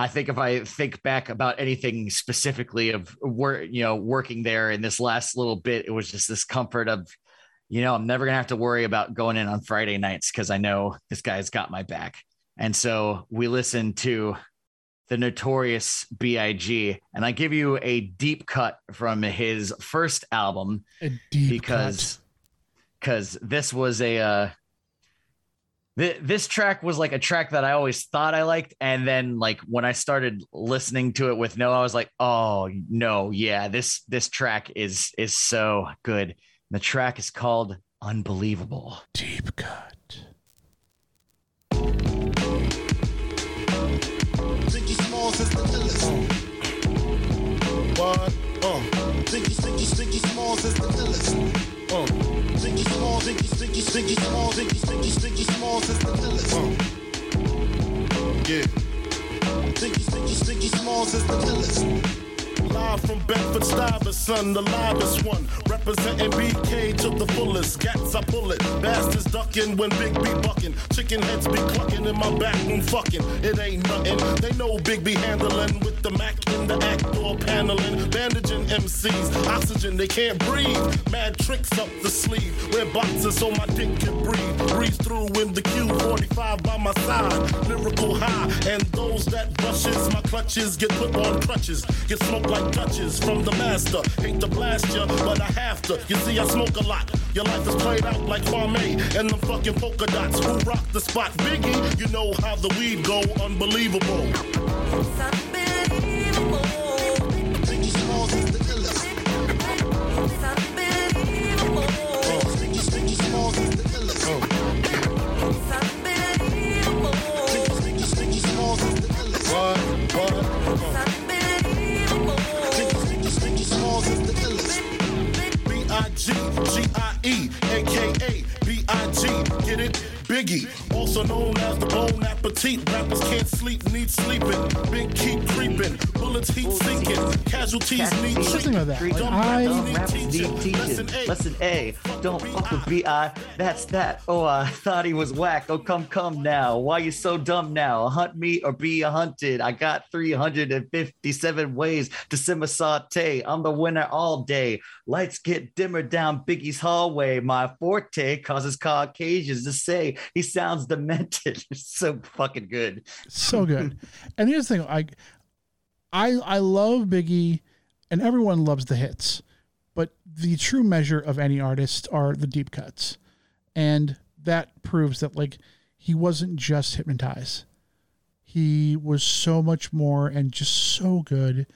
I think if I think back about anything specifically of work, you know, working there in this last little bit, it was just this comfort of, you know, I'm never gonna have to worry about going in on Friday nights because I know this guy's got my back. And so we listened to the notorious B.I.G. And I give you a deep cut from his first album A deep because because this was a uh th- this track was like a track that I always thought I liked and then like when I started listening to it with no I was like oh no yeah this this track is is so good the track is called unbelievable. Deep cut. Biggie Smalls is the illest. What? Uh. Biggie, Biggie, Biggie Smalls is the illest. Uh. Biggie Smalls, Biggie, Biggie, Biggie Smalls, Biggie, Biggie, Biggie Smalls is the illest. Uh. Yeah. Biggie, Biggie, Biggie Smalls is the illest. Live from Bedford Stuyvesant, the livest one. Representing BK to the fullest. Gats, I pull it. Bastards ducking when Big B bucking. Chicken heads be clucking in my back room fucking. It ain't nothing. They know Big B handling with the Mac in the act or paneling. Bandaging MCs. Oxygen, they can't breathe. Mad tricks up the sleeve. Wear boxes so my dick can breathe. Breeze through in the Q45 by my side. Lyrical high. And those that rushes my clutches get put on crutches. Get smoked like Dutches from the master. Hate to blast ya, but I have to. You see, I smoke a lot. Your life is played out like Kwame and the fucking polka dots. Who rock the spot? Biggie, you know how the weed go. Unbelievable. B-I-G-G-I-E, aka B-I-G, get it? Biggie, also known as the Bone Appetit. Rappers can't sleep, need sleeping. Big keep creeping, bullets heat sinking. Casualties need treatment. that. Like, Dumb I rappers Dumb need teaching. need teaching. Lesson A. Lesson A. Don't fuck with B.I. That's that. Oh, I thought he was whack. Oh, come, come now. Why you so dumb now? Hunt me or be hunted. I got 357 ways to simmer saute. I'm the winner all day. Lights get dimmer down Biggie's hallway. My forte causes Caucasians to say he sounds demented. So fucking good. so good. and here's the thing, I I I love Biggie and everyone loves the hits, but the true measure of any artist are the deep cuts. And that proves that like he wasn't just hypnotized. He was so much more and just so good.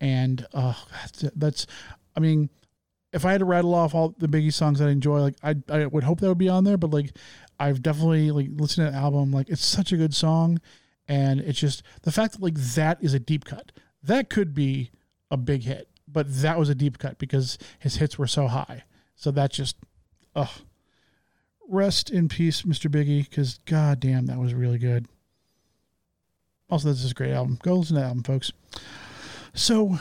And uh that's, that's I mean, if I had to rattle off all the Biggie songs that I enjoy, like I I would hope that would be on there, but like I've definitely like listened to the album, like it's such a good song. And it's just the fact that like that is a deep cut. That could be a big hit, but that was a deep cut because his hits were so high. So that just ugh. Rest in peace, Mr. Biggie, because goddamn, that was really good. Also, this is a great album. Go listen to the album, folks. So,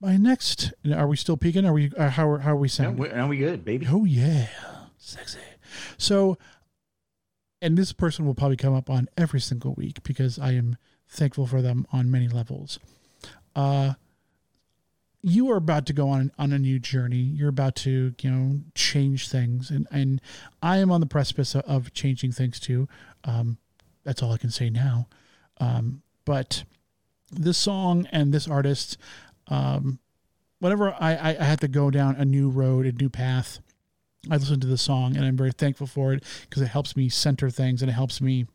my next, are we still peaking? Are we? Uh, how are how are we sounding? are we good, baby? Oh yeah, sexy. So, and this person will probably come up on every single week because I am thankful for them on many levels. Uh, you are about to go on on a new journey. You're about to you know change things, and and I am on the precipice of, changing things too. Um, that's all I can say now. Um, but this song and this artist, um, whenever I, I, I had to go down a new road, a new path, I listen to the song and I'm very thankful for it because it helps me center things and it helps me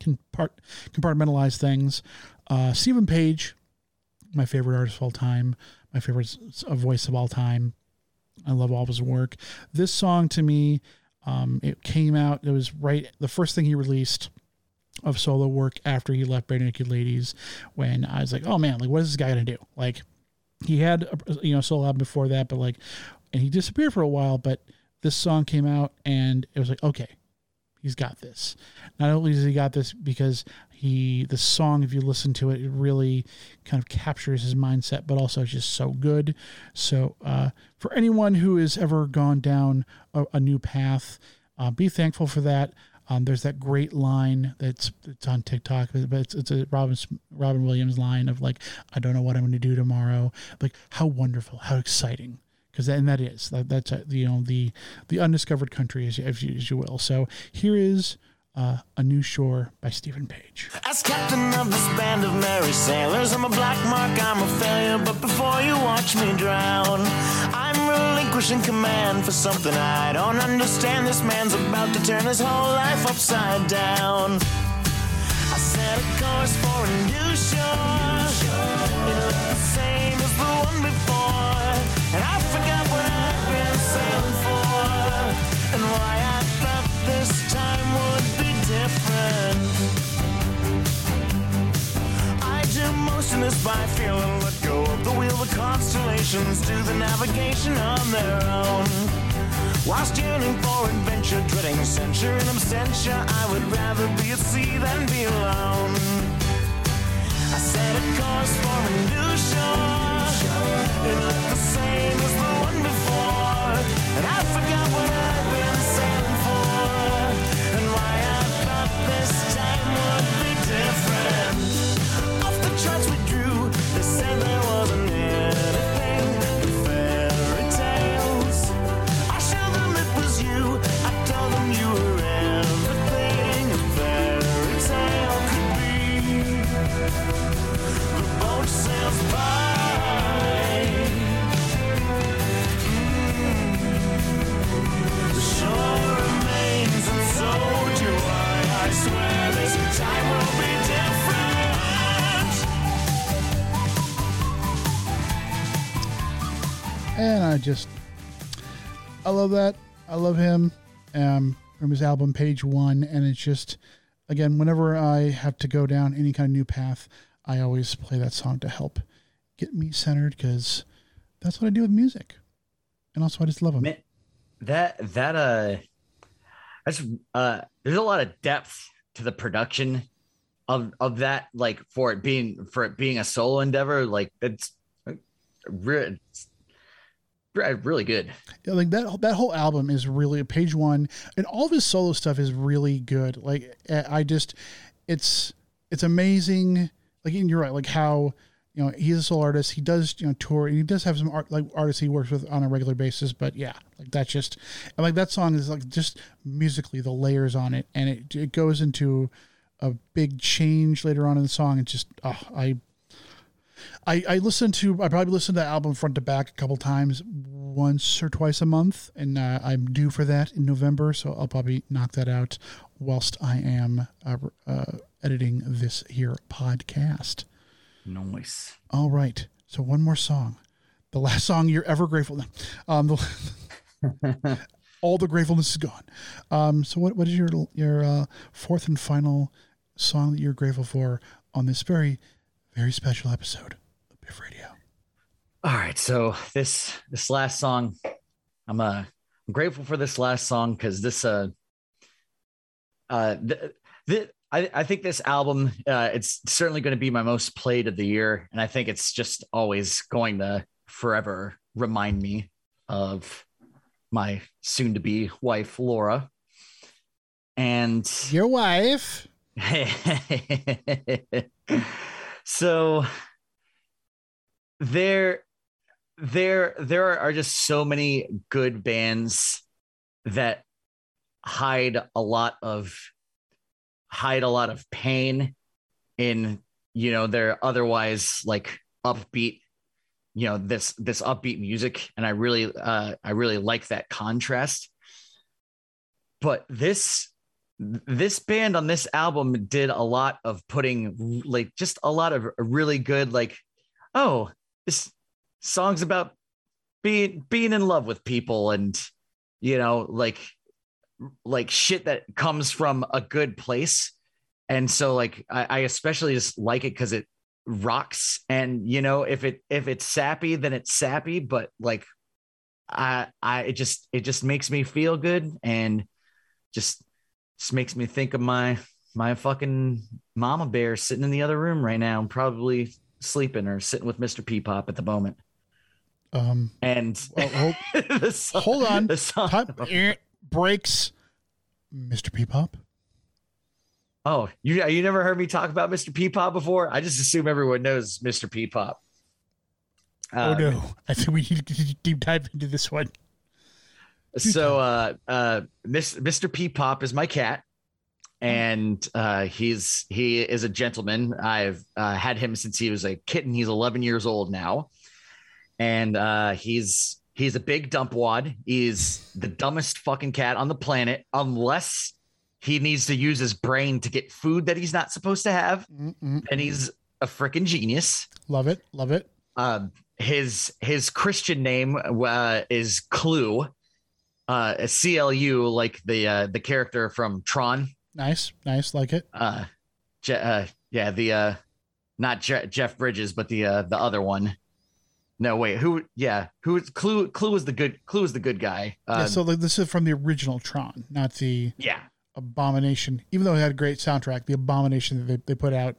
compart- compartmentalize things. Uh, Steven Page, my favorite artist of all time, my favorite voice of all time. I love all of his work. This song to me, um, it came out, it was right, the first thing he released of solo work after he left Barenaked Ladies when I was like, oh man, like what is this guy gonna do? Like he had a, you know solo album before that, but like, and he disappeared for a while. But this song came out, and it was like, okay, he's got this. Not only does he got this because he the song, if you listen to it, it really kind of captures his mindset, but also it's just so good. So uh, for anyone who has ever gone down a, a new path, uh, be thankful for that. Um, there's that great line that's it's on TikTok, but it's it's a Robin Robin Williams line of like, I don't know what I'm going to do tomorrow. Like how wonderful, how exciting, because and that is that, that's uh you know the the undiscovered country as, you- as, you, as you will. So here is uh, A New Shore by Steven Page. As captain of this band of merry sailors, I'm a black mark, I'm a failure. But before you watch me drown, I'm relinquishing command for something I don't understand. This man's about to turn his whole life upside down. I set a course for a new shore. This by feeling let go of the wheel. The constellations do the navigation on their own. Whilst yearning for adventure, dreading censure and absentia, I would rather be at sea than be alone. I set a course for a new shore. It looked the same as the one before, and I forgot what I'd been sailing for, and why I thought this time would be different. Off the charts And I just, I love that. I love him um, from his album Page One. And it's just, again, whenever I have to go down any kind of new path, I always play that song to help get me centered because that's what I do with music. And also, I just love him. Man, that that uh that's uh there's a lot of depth to the production of of that like for it being for it being a solo endeavor like it's really really good. Yeah, like that that whole album is really page one and all of his solo stuff is really good. Like eh, i just it's it's amazing. Like and you're right like how you know he's a solo artist he does you know tour and he does have some art like artists he works with on a regular basis but yeah like that's just and like that song is like just musically the layers on it and it, it goes into a big change later on in the song it's just oh, i I, I listen to I probably listen to the album front to back a couple times once or twice a month and uh, I'm due for that in November so I'll probably knock that out whilst I am uh, uh, editing this here podcast. Nice. All right. So one more song. The last song you're ever grateful. Um, the, all the gratefulness is gone. Um, so what, what is your your uh, fourth and final song that you're grateful for on this very very special episode of Biff Radio? All right, so this this last song, I'm uh I'm grateful for this last song because this uh uh the, the I, I think this album uh it's certainly going to be my most played of the year, and I think it's just always going to forever remind me of my soon to be wife Laura. And your wife. so there there there are just so many good bands that hide a lot of hide a lot of pain in you know their otherwise like upbeat you know this this upbeat music. And i really uh i really like that contrast. But this this band on this album did a lot of putting like just a lot of really good like oh this song's about being being in love with people and you know like like shit that comes from a good place. And so like i, I especially just like it because it rocks. And you know if it if it's sappy then it's sappy. But like i i it just it just makes me feel good and just just makes me think of my my fucking mama bear sitting in the other room right now and probably sleeping or sitting with mr p-pop at the moment Um, and well, hold, song- hold on. the song- Time, eh, breaks. Mr. P-Pop. oh you you never heard me talk about mr p-pop before i just assume everyone knows mr p-pop oh Uh, no! I think we need to deep dive into this one. So uh uh Mr. P Pop is my cat. and uh, he's he is a gentleman. I've uh, had him since he was a kitten. He's 11 years old now, and uh, he's he's a big dump wad. He's the dumbest fucking cat on the planet, unless he needs to use his brain to get food that he's not supposed to have. Mm-mm. And he's a freaking genius. Love it. Love it. Um, his his Christian name uh, is Clue, uh, C L U, like the uh, the character from Tron. Nice. Nice. Like it. Uh, Je- uh yeah, the uh, not Je- Jeff Bridges, but the uh, the other one. No, wait, who? Yeah, who? Clu? Clu was the good. Clu was the good guy. Uh, yeah, so like, this is from the original Tron, not the yeah, Abomination. Even though it had a great soundtrack, the Abomination that they, they put out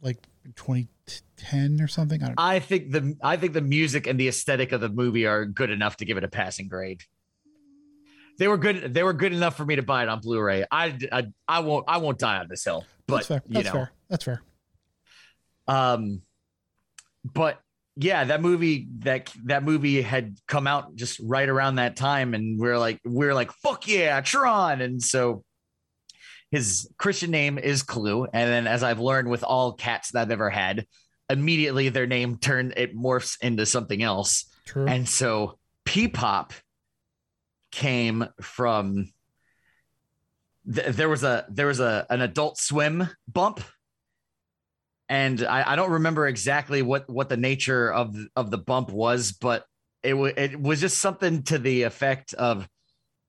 like 2010 or something. I don't know. I think the I think the music and the aesthetic of the movie are good enough to give it a passing grade. They were good. They were good enough for me to buy it on Blu-ray. I, I, I won't. I won't die on this hill. But That's fair. you That's know, fair. That's fair. um, but yeah, that movie that that movie had come out just right around that time, and we're like, we're like, fuck yeah, Tron, and so his Christian name is Clu, and then as I've learned with all cats that I've ever had, immediately their name turned it morphs into something else. True. And so P-pop came from th- there was a there was a an adult swim bump. And I, I don't remember exactly what what the nature of of the bump was but it was it was just something to the effect of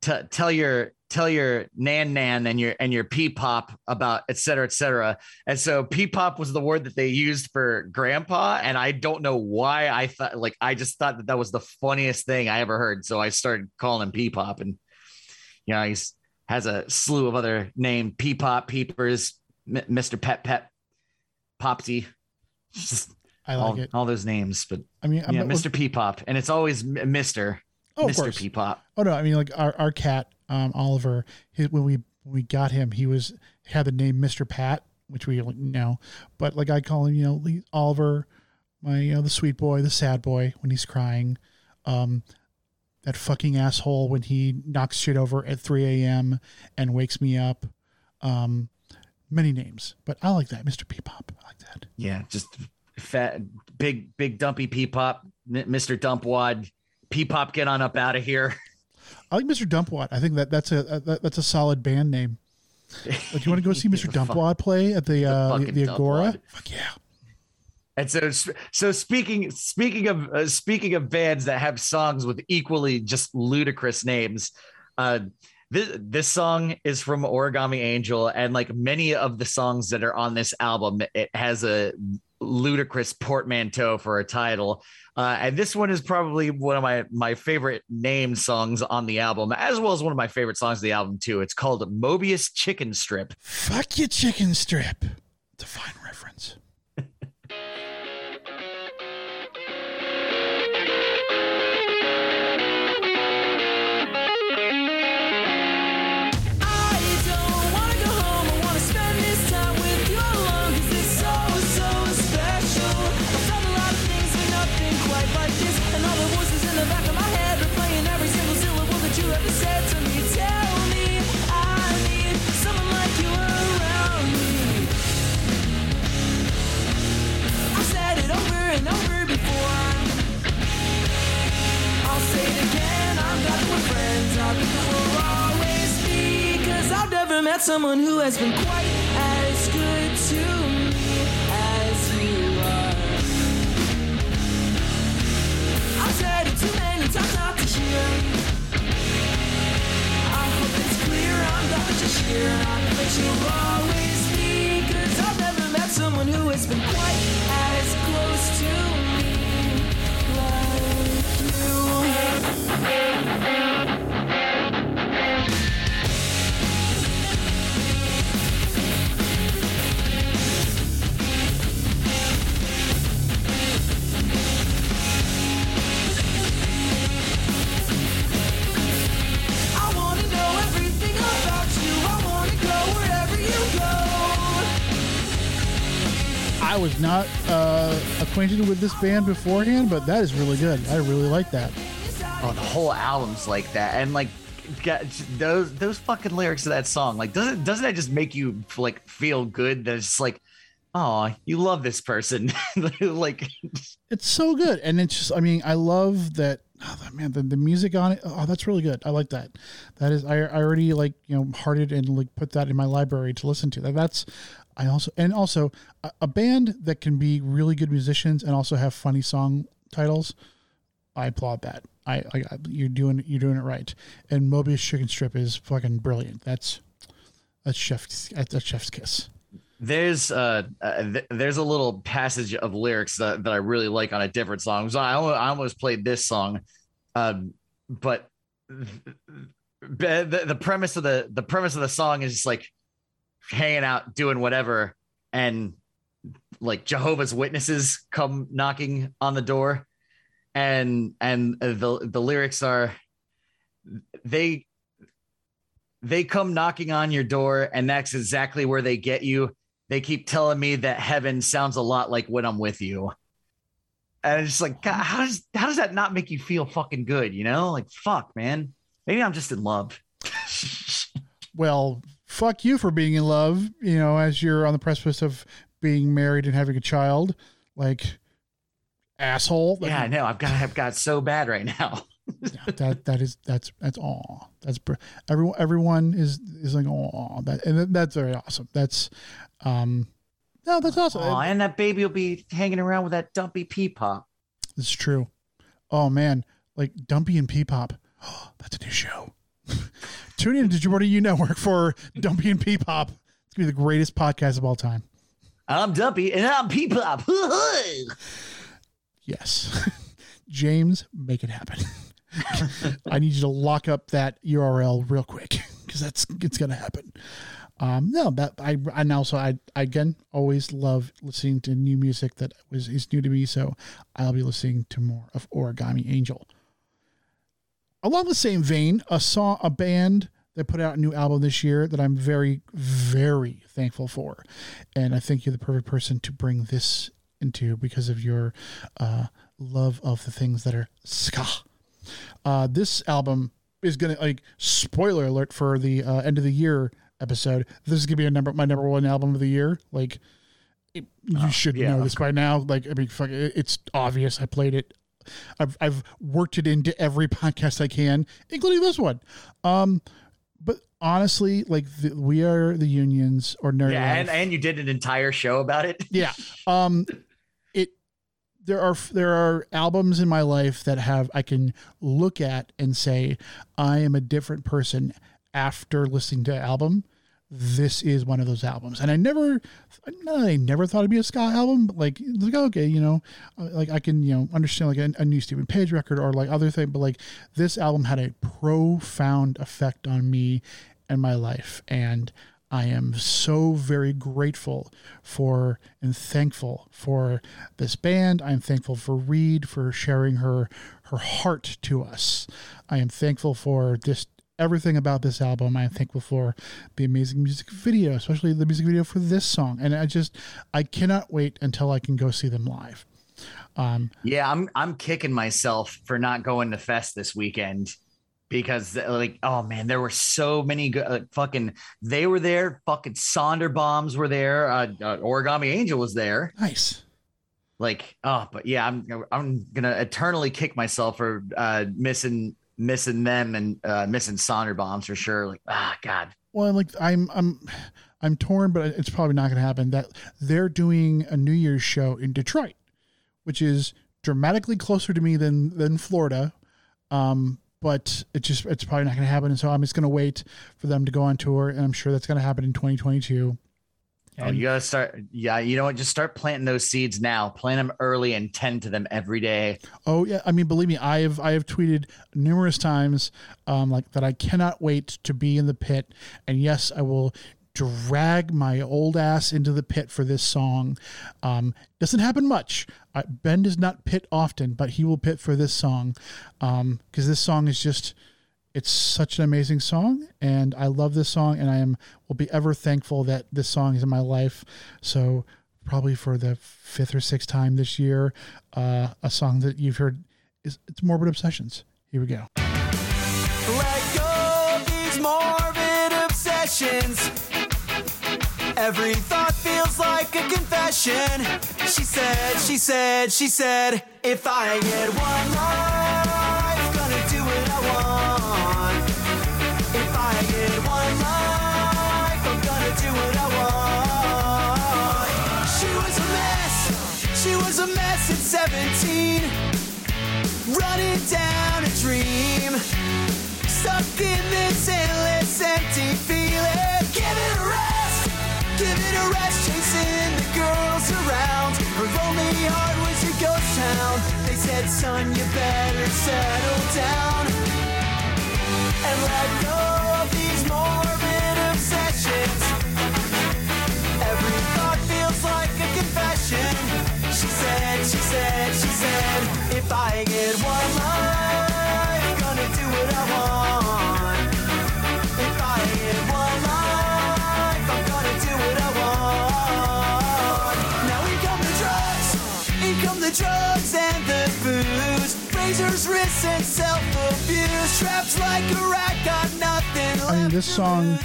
t- tell your tell your nan nan and your and your p-pop about et cetera et cetera and so p-pop was the word that they used for grandpa and i don't know why i thought like i just thought that that was the funniest thing i ever heard so i started calling him p-pop and you know he's has a slew of other name p-pop peepers M- mr pet pet popsy just I like all, it. all those names but I mean, yeah mr p-pop and it's always mr Oh, mr course. p-pop Oh no, I mean like our, our cat, um, Oliver. His, when we when we got him, he was had the name Mister Pat, which we know, but like I call him, you know, Oliver, my you know the sweet boy, the sad boy when he's crying, um, that fucking asshole when he knocks shit over at three a.m. and wakes me up, um, many names, but I like that Mister P-pop. I like that. Yeah, just fat, big, big dumpy P-pop, M- Mr. Dumpwad, P-pop, get on up out of here. I like Mr. Dumpwad. I think that that's a, a that, that's a solid band name. Like, you want to go see Mr. Dumpwad play at the uh, the, the Agora? Dumpwad. Fuck yeah. And so, so speaking, speaking of uh, speaking of bands that have songs with equally just ludicrous names, uh, this this song is from Origami Angel, and like many of the songs that are on this album, it has a ludicrous portmanteau for a title. Uh, and this one is probably one of my my favorite named songs on the album, as well as one of my favorite songs of the album too. It's called Mobius Chicken Strip. Fuck your chicken strip. Acquainted with this band beforehand, but that is really good. I really like that. Oh, the whole album's like that, and like God, those those fucking lyrics of that song, like doesn't doesn't that just make you like feel good? That it's like, oh, you love this person, like It's so good, and it's just. I mean, I love that. Oh, man, the, the music on it. Oh, that's really good. I like that. That is. I, I already like you know hearted and like put that in my library to listen to. That that's. I also and also a, a band that can be really good musicians and also have funny song titles. I applaud that. I, I you're doing you're doing it right. And Mobius Chicken Strip is fucking brilliant. That's that's chef's that's chef's kiss. there's uh, uh th- there's a little passage of lyrics that, that I really like on a different song. So I almost, I almost played this song, um, but the, the the premise of the the premise of the song is just like hanging out, doing whatever, and like Jehovah's Witnesses come knocking on the door, and and the the lyrics are they they come knocking on your door and that's exactly where they get you. They keep telling me that heaven sounds a lot like when i'm with you. And it's just like God, how does how does that not make you feel fucking good? You know? Like fuck man. Maybe i'm just in love. Well, fuck you for being in love, you know, as you're on the precipice of being married and having a child. Like, asshole. Like, yeah i know i've got i've got so bad right now yeah, that that is that's that's all. That's everyone. Everyone is is like oh that and that's very awesome. That's um no, that's awesome. Aw, and that baby will be hanging around with that dumpy pea pop It's true. Oh man, like Dumpy and Peepop. that's a new show. Tune in to U Network for Dumpy and Peepop. It's gonna be the greatest podcast of all time. i'm dumpy and i'm pea pop Yes. James, make it happen. I need you to lock up that URL real quick because that's it's gonna happen. Um, no, that I and also I, I again always love listening to new music that was is new to me, so I'll be listening to more of Origami Angel. Along the same vein, a song a band that put out a new album this year that I'm very very thankful for, and I think you're the perfect person to bring this into because of your uh, love of the things that are ska. Uh, this album is gonna like spoiler alert for the uh, end of the year episode. This is gonna be a number my number one album of the year. Like it, you should yeah, know this by now. Like I mean, fuck, it, it's obvious. I played it. I've I've worked it into every podcast I can, including this one. Um, but honestly, like the, we are the unions or nerd. yeah and, and you did an entire show about it Yeah. Um it there are there are albums in my life that have I can look at and say I am a different person after listening to an album. This is one of those albums. And I never I never thought it'd be a ska album, but like like okay, you know, uh, like I can, you know, understand like a, a new Steven Page record or like other thing, but like this album had a profound effect on me and my life and I am so very grateful for and thankful for this band. I'm thankful for Reade for sharing her her heart to us. I am thankful for just everything about this album. i think thankful for the amazing music video, especially the music video for this song. And I just I cannot wait until I can go see them live. Um, Yeah, I'm I'm kicking myself for not going to Fest this weekend because like oh man, there were so many good uh, fucking they were there, fucking Sonder bombs were there, uh, uh, Origami Angel was there. nice. Like oh, but yeah, I'm I'm gonna eternally kick myself for uh, missing missing them and uh, missing Sonder bombs for sure. Like ah god, Well, like I'm I'm I'm torn, but it's probably not going to happen. That they're doing a New Year's show in Detroit, which is dramatically closer to me than than Florida. Um, but it just it's probably not going to happen, and so I'm just going to wait for them to go on tour, and I'm sure that's going to happen in 2022. Oh you gotta start. Yeah, you know what? Just start planting those seeds now. Plant them early and tend to them every day. Oh yeah, I mean, believe me, I have I have tweeted numerous times, um, like that I cannot wait to be in the pit, and yes, I will drag my old ass into the pit for this song. Um, doesn't happen much. I, ben does not pit often, but he will pit for this song, um, because this song is just. It's such an amazing song, and I love this song, and I am will be ever thankful that this song is in my life. So probably for the fifth or sixth time this year, uh, a song that you've heard is it's Morbid Obsessions. Here we go. Let go these morbid obsessions. Every thought feels like a confession. She said, she said, she said, if I had one life. Was a mess at 17. Running down a dream. Stuck in this endless empty feeling. Give it a rest, give it a rest. Chasing the girls around. Her lonely heart was a ghost town. They said, son, you better settle down and let go I mean, this song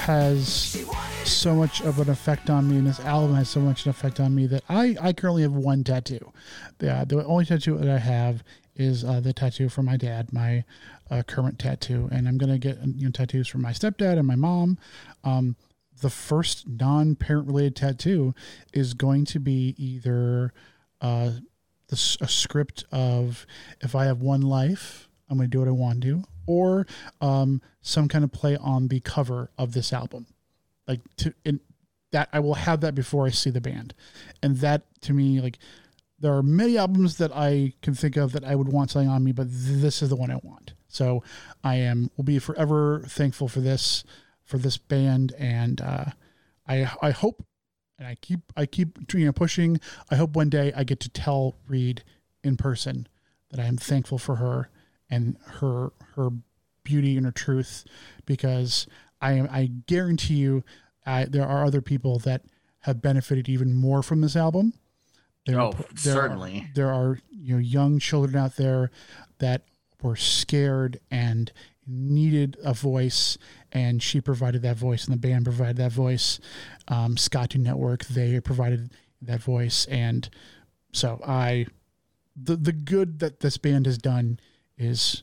has so much of an effect on me, and this album has so much an effect on me that I, I currently have one tattoo. The, the only tattoo that I have is uh, the tattoo for my dad, my uh, current tattoo, and I'm gonna get you know, tattoos from my stepdad and my mom. Um, the first non-parent related tattoo is going to be either uh, the, a script of if I have one life, I'm going to do what I want to, or um, some kind of play on the cover of this album. Like to in that I will have that before I see the band, and that to me like there are many albums that I can think of that I would want something on me, but this is the one I want. So I am will be forever thankful for this for this band, and uh, I I hope and I keep I keep you know pushing. I hope one day I get to tell Reade in person that I am thankful for her and her her beauty and her truth because I am I guarantee you I, there are other people that have benefited even more from this album. There, Oh, there certainly. Are, there are you know young children out there that were scared and needed a voice, and she provided that voice, and the band provided that voice. Um, Scott Network they provided that voice, and so I, the the good that this band has done is,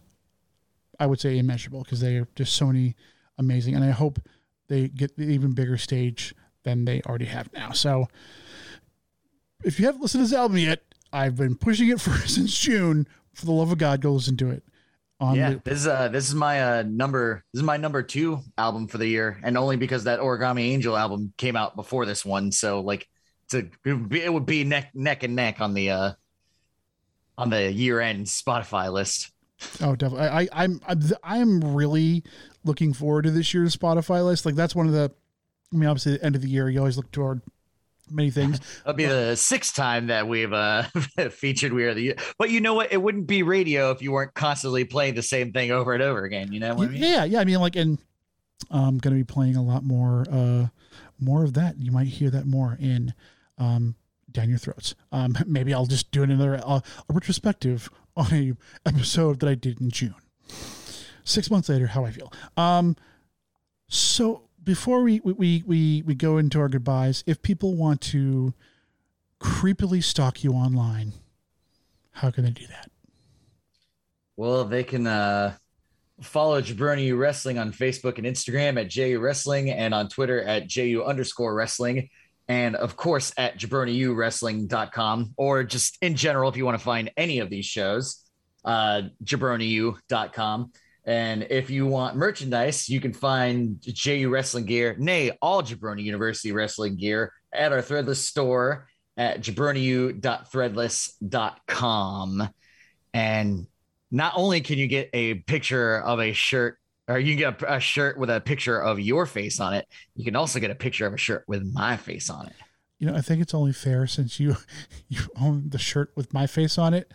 I would say immeasurable because they are just so many amazing, and I hope they get the even bigger stage than they already have now. So if you haven't listened to this album yet, I've been pushing it for since June. For the love of God, go listen to it. On yeah, loop. this is uh this is my uh number this is my number two album for the year, and only because that Origami Angel album came out before this one. So like, to it would be, it would be neck neck and neck on the uh on the year end Spotify list. Oh, definitely. I, I, I'm, I'm, I'm really looking forward to this year's Spotify list. Like that's one of the. I mean, obviously, the end of the year, you always look toward many things. That'll be the sixth time that we've uh featured We Are the Year. But you know what? It wouldn't be radio if you weren't constantly playing the same thing over and over again. You know what I mean? Yeah, yeah. I mean, like, and I'm going to be playing a lot more, uh, more of that. You might hear that more in, um, down your throats. Um, maybe I'll just do another uh, a retrospective on a episode that I did in June. Six months later, how I feel. Um, so before we we we we go into our goodbyes, if people want to creepily stalk you online, how can they do that? Well, they can uh, follow Jabroni Wrestling on Facebook and Instagram at JU Wrestling and on Twitter at JU underscore wrestling. And of course, at jabroniuwrestling.com or just in general, if you want to find any of these shows, uh, jabroniu.com. And if you want merchandise, you can find JU Wrestling gear, nay, all Jabroni University Wrestling gear at our threadless store at jabroniu.threadless.com. And not only can you get a picture of a shirt or you can get a, a shirt with a picture of your face on it, you can also get a picture of a shirt with my face on it. You know, I think it's only fair since you you own the shirt with my face on it.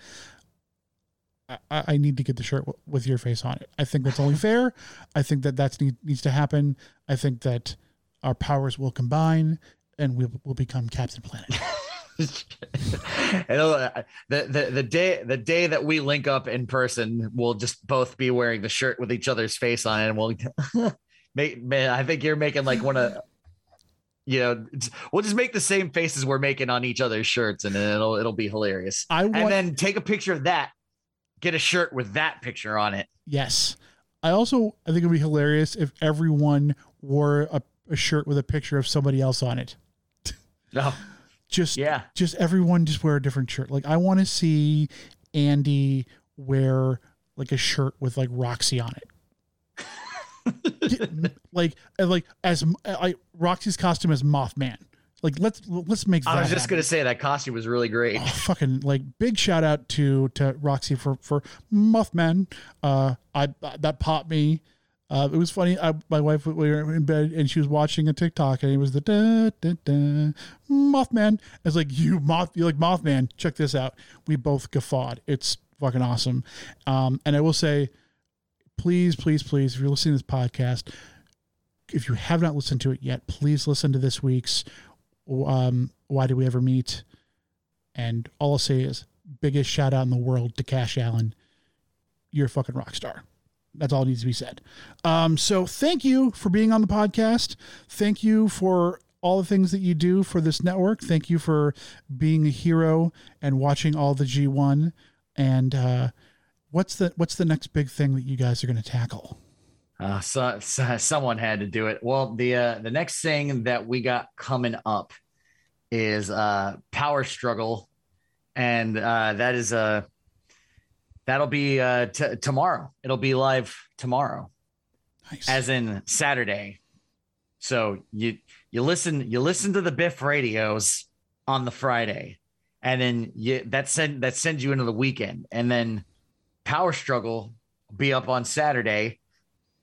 I, I need to get the shirt w- with your face on it. I think that's only fair. I think that that need, needs to happen. I think that our powers will combine and we will become Captain Planet. And, uh, the, the the day the day that we link up in person, we'll just both be wearing the shirt with each other's face on it, and we'll make. Man, I think you're making like one of you know, we'll just make the same faces we're making on each other's shirts, and it'll it'll be hilarious. I want and then take a picture of that. Get a shirt with that picture on it. yes. I also I think it'd be hilarious if everyone wore a, a shirt with a picture of somebody else on it. No, Just yeah, just everyone just wear a different shirt. Like I want to see Andy wear like a shirt with like Roxy on it. like like as like Roxy's costume as Mothman. Like let's let's make that. I was just happen. gonna say that costume was really great. Oh, fucking like big shout out to to Roxy for for Mothman. Uh, I that popped me. Uh, it was funny. I, my wife we were in bed and she was watching a TikTok and it was the da, da, da, Mothman. It's like you moth, you like Mothman. Check this out. We both guffawed. It's fucking awesome. Um, and I will say, please, please, please, if you're listening to this podcast, if you have not listened to it yet, please listen to this week's. Um, why did we ever meet? And all I'll say is biggest shout out in the world to Cash Allen. You're a fucking rock star. That's all needs to be said. Um, so thank you for being on the podcast. Thank you for all the things that you do for this network. Thank you for being a hero and watching all the G1. And uh, what's the what's the next big thing that you guys are going to tackle? Uh, so, so someone had to do it. Well, the uh, the next thing that we got coming up is uh, Power Struggle, and uh, that is uh, that'll be uh, t- tomorrow. It'll be live tomorrow, Nice. as in Saturday. So you you listen you listen to the Biff radios on the Friday, and then you that send that sends you into the weekend, and then Power Struggle will be up on Saturday.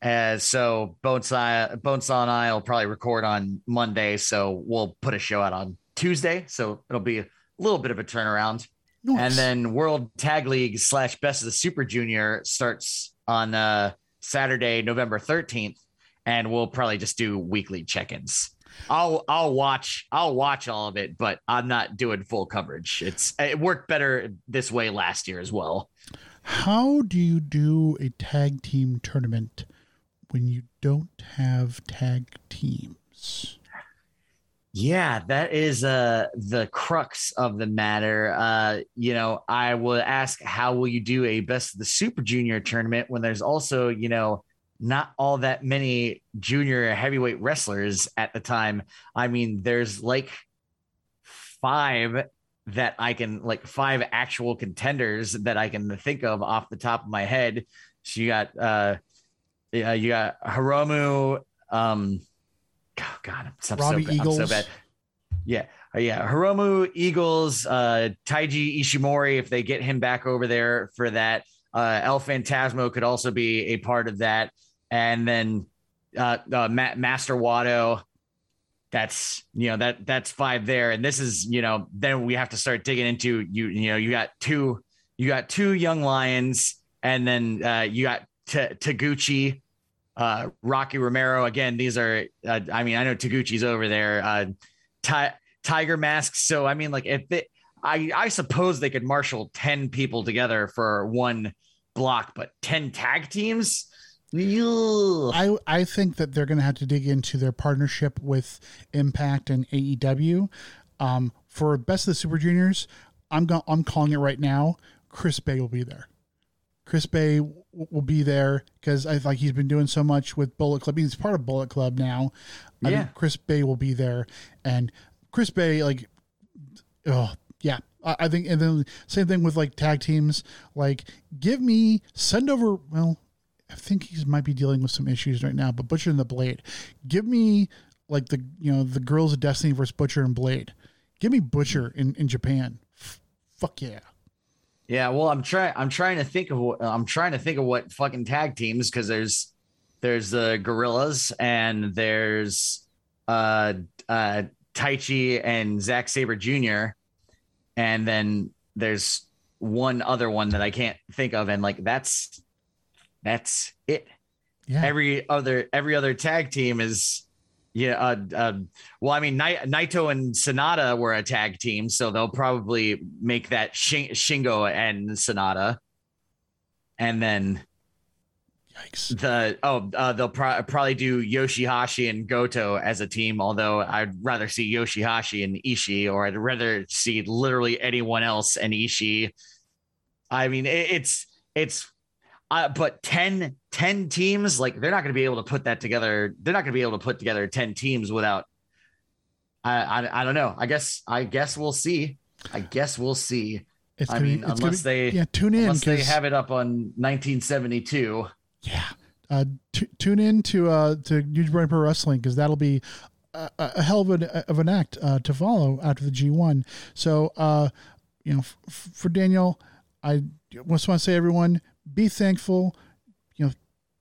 As so, Bonesaw, Bonesaw and I will probably record on Monday, so we'll put a show out on Tuesday. So it'll be a little bit of a turnaround. Nice. And then World Tag League slash Best of the Super Junior starts on uh, Saturday, November 13th, and we'll probably just do weekly check-ins. I'll I'll watch I'll watch all of it, but I'm not doing full coverage. It's it worked better this way last year as well. How do you do a tag team tournament when you don't have tag teams? Yeah, that is uh the crux of the matter. Uh, you know, I will ask how will you do a best of the super junior tournament when there's also, you know, not all that many junior heavyweight wrestlers at the time. I mean, there's like five that I can like five actual contenders that I can think of off the top of my head. So you got uh you got Hiromu, um oh God, I'm so, Robbie so, bad. I'm so bad. Yeah, uh, yeah. Hiromu Eagles, uh, Taiji Ishimori, if they get him back over there for that. Uh, El Phantasmo could also be a part of that, and then uh, uh, Ma- Master Wato. That's you know that that's five there, and this is you know then we have to start digging into you. You know you got two, you got two young lions, and then uh, you got T- Taguchi, uh, Rocky Romero. Again, these are uh, I mean I know Taguchi's over there. Uh, Ti- Tiger masks. So I mean, like if they, I I suppose they could marshal ten people together for one block, but ten tag teams. I I think that they're going to have to dig into their partnership with Impact and AEW. Um, for Best of the Super Juniors, I'm go- I'm calling it right now. Chris Bey will be there. Chris Bey will be there because I like he's been doing so much with Bullet Club. He's part of Bullet Club now. I Yeah. think Chris Bey will be there, and Chris Bey like, oh yeah, I, I think. And then same thing with like tag teams. Like, give me send over. Well, I think he might be dealing with some issues right now. But Butcher and the Blade, give me like the you know the Guerrillas of Destiny versus Butcher and Blade. Give me Butcher in in Japan. F- fuck yeah. Yeah, well, I'm trying. I'm trying to think of. what I'm trying to think of what fucking tag teams because there's there's the Guerrillas and there's uh uh Taichi and Zack Sabre Jr. and then there's one other one that I can't think of, and like that's that's it. Yeah. Every other every other tag team is yeah. Uh, uh, well, I mean, Nai- Naito and Sanada were a tag team, so they'll probably make that Shin- Shingo and Sanada, and then Yikes. the oh uh, they'll pro- probably do Yoshihashi and Goto as a team. Although I'd rather see Yoshihashi and Ishii, or I'd rather see literally anyone else and Ishii. I mean, it, it's it's. Uh, but 10, 10 teams, like they're not going to be able to put that together. They're not going to be able to put together 10 teams without. I, I I don't know. I guess I guess we'll see. I guess we'll see. It's I be- mean, it's unless be- they yeah, tune in unless they have it up on 1972. Yeah. Uh, t- tune in to uh, to New Japan Pro Wrestling because that'll be a, a hell of an, of an act uh, to follow after the G1. So, uh, you know, f- for Daniel, I just want to say, everyone, be thankful. You know,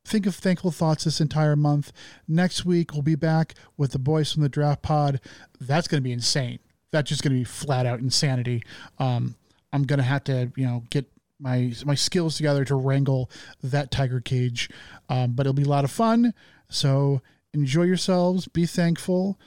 think of thankful thoughts this entire month. Next week, we'll be back with the boys from the Draft Pod. That's going to be insane. That's just going to be flat out insanity. Um, I'm going to have to, you know, get my my skills together to wrangle that tiger cage. Um, but it'll be a lot of fun. So enjoy yourselves. Be thankful.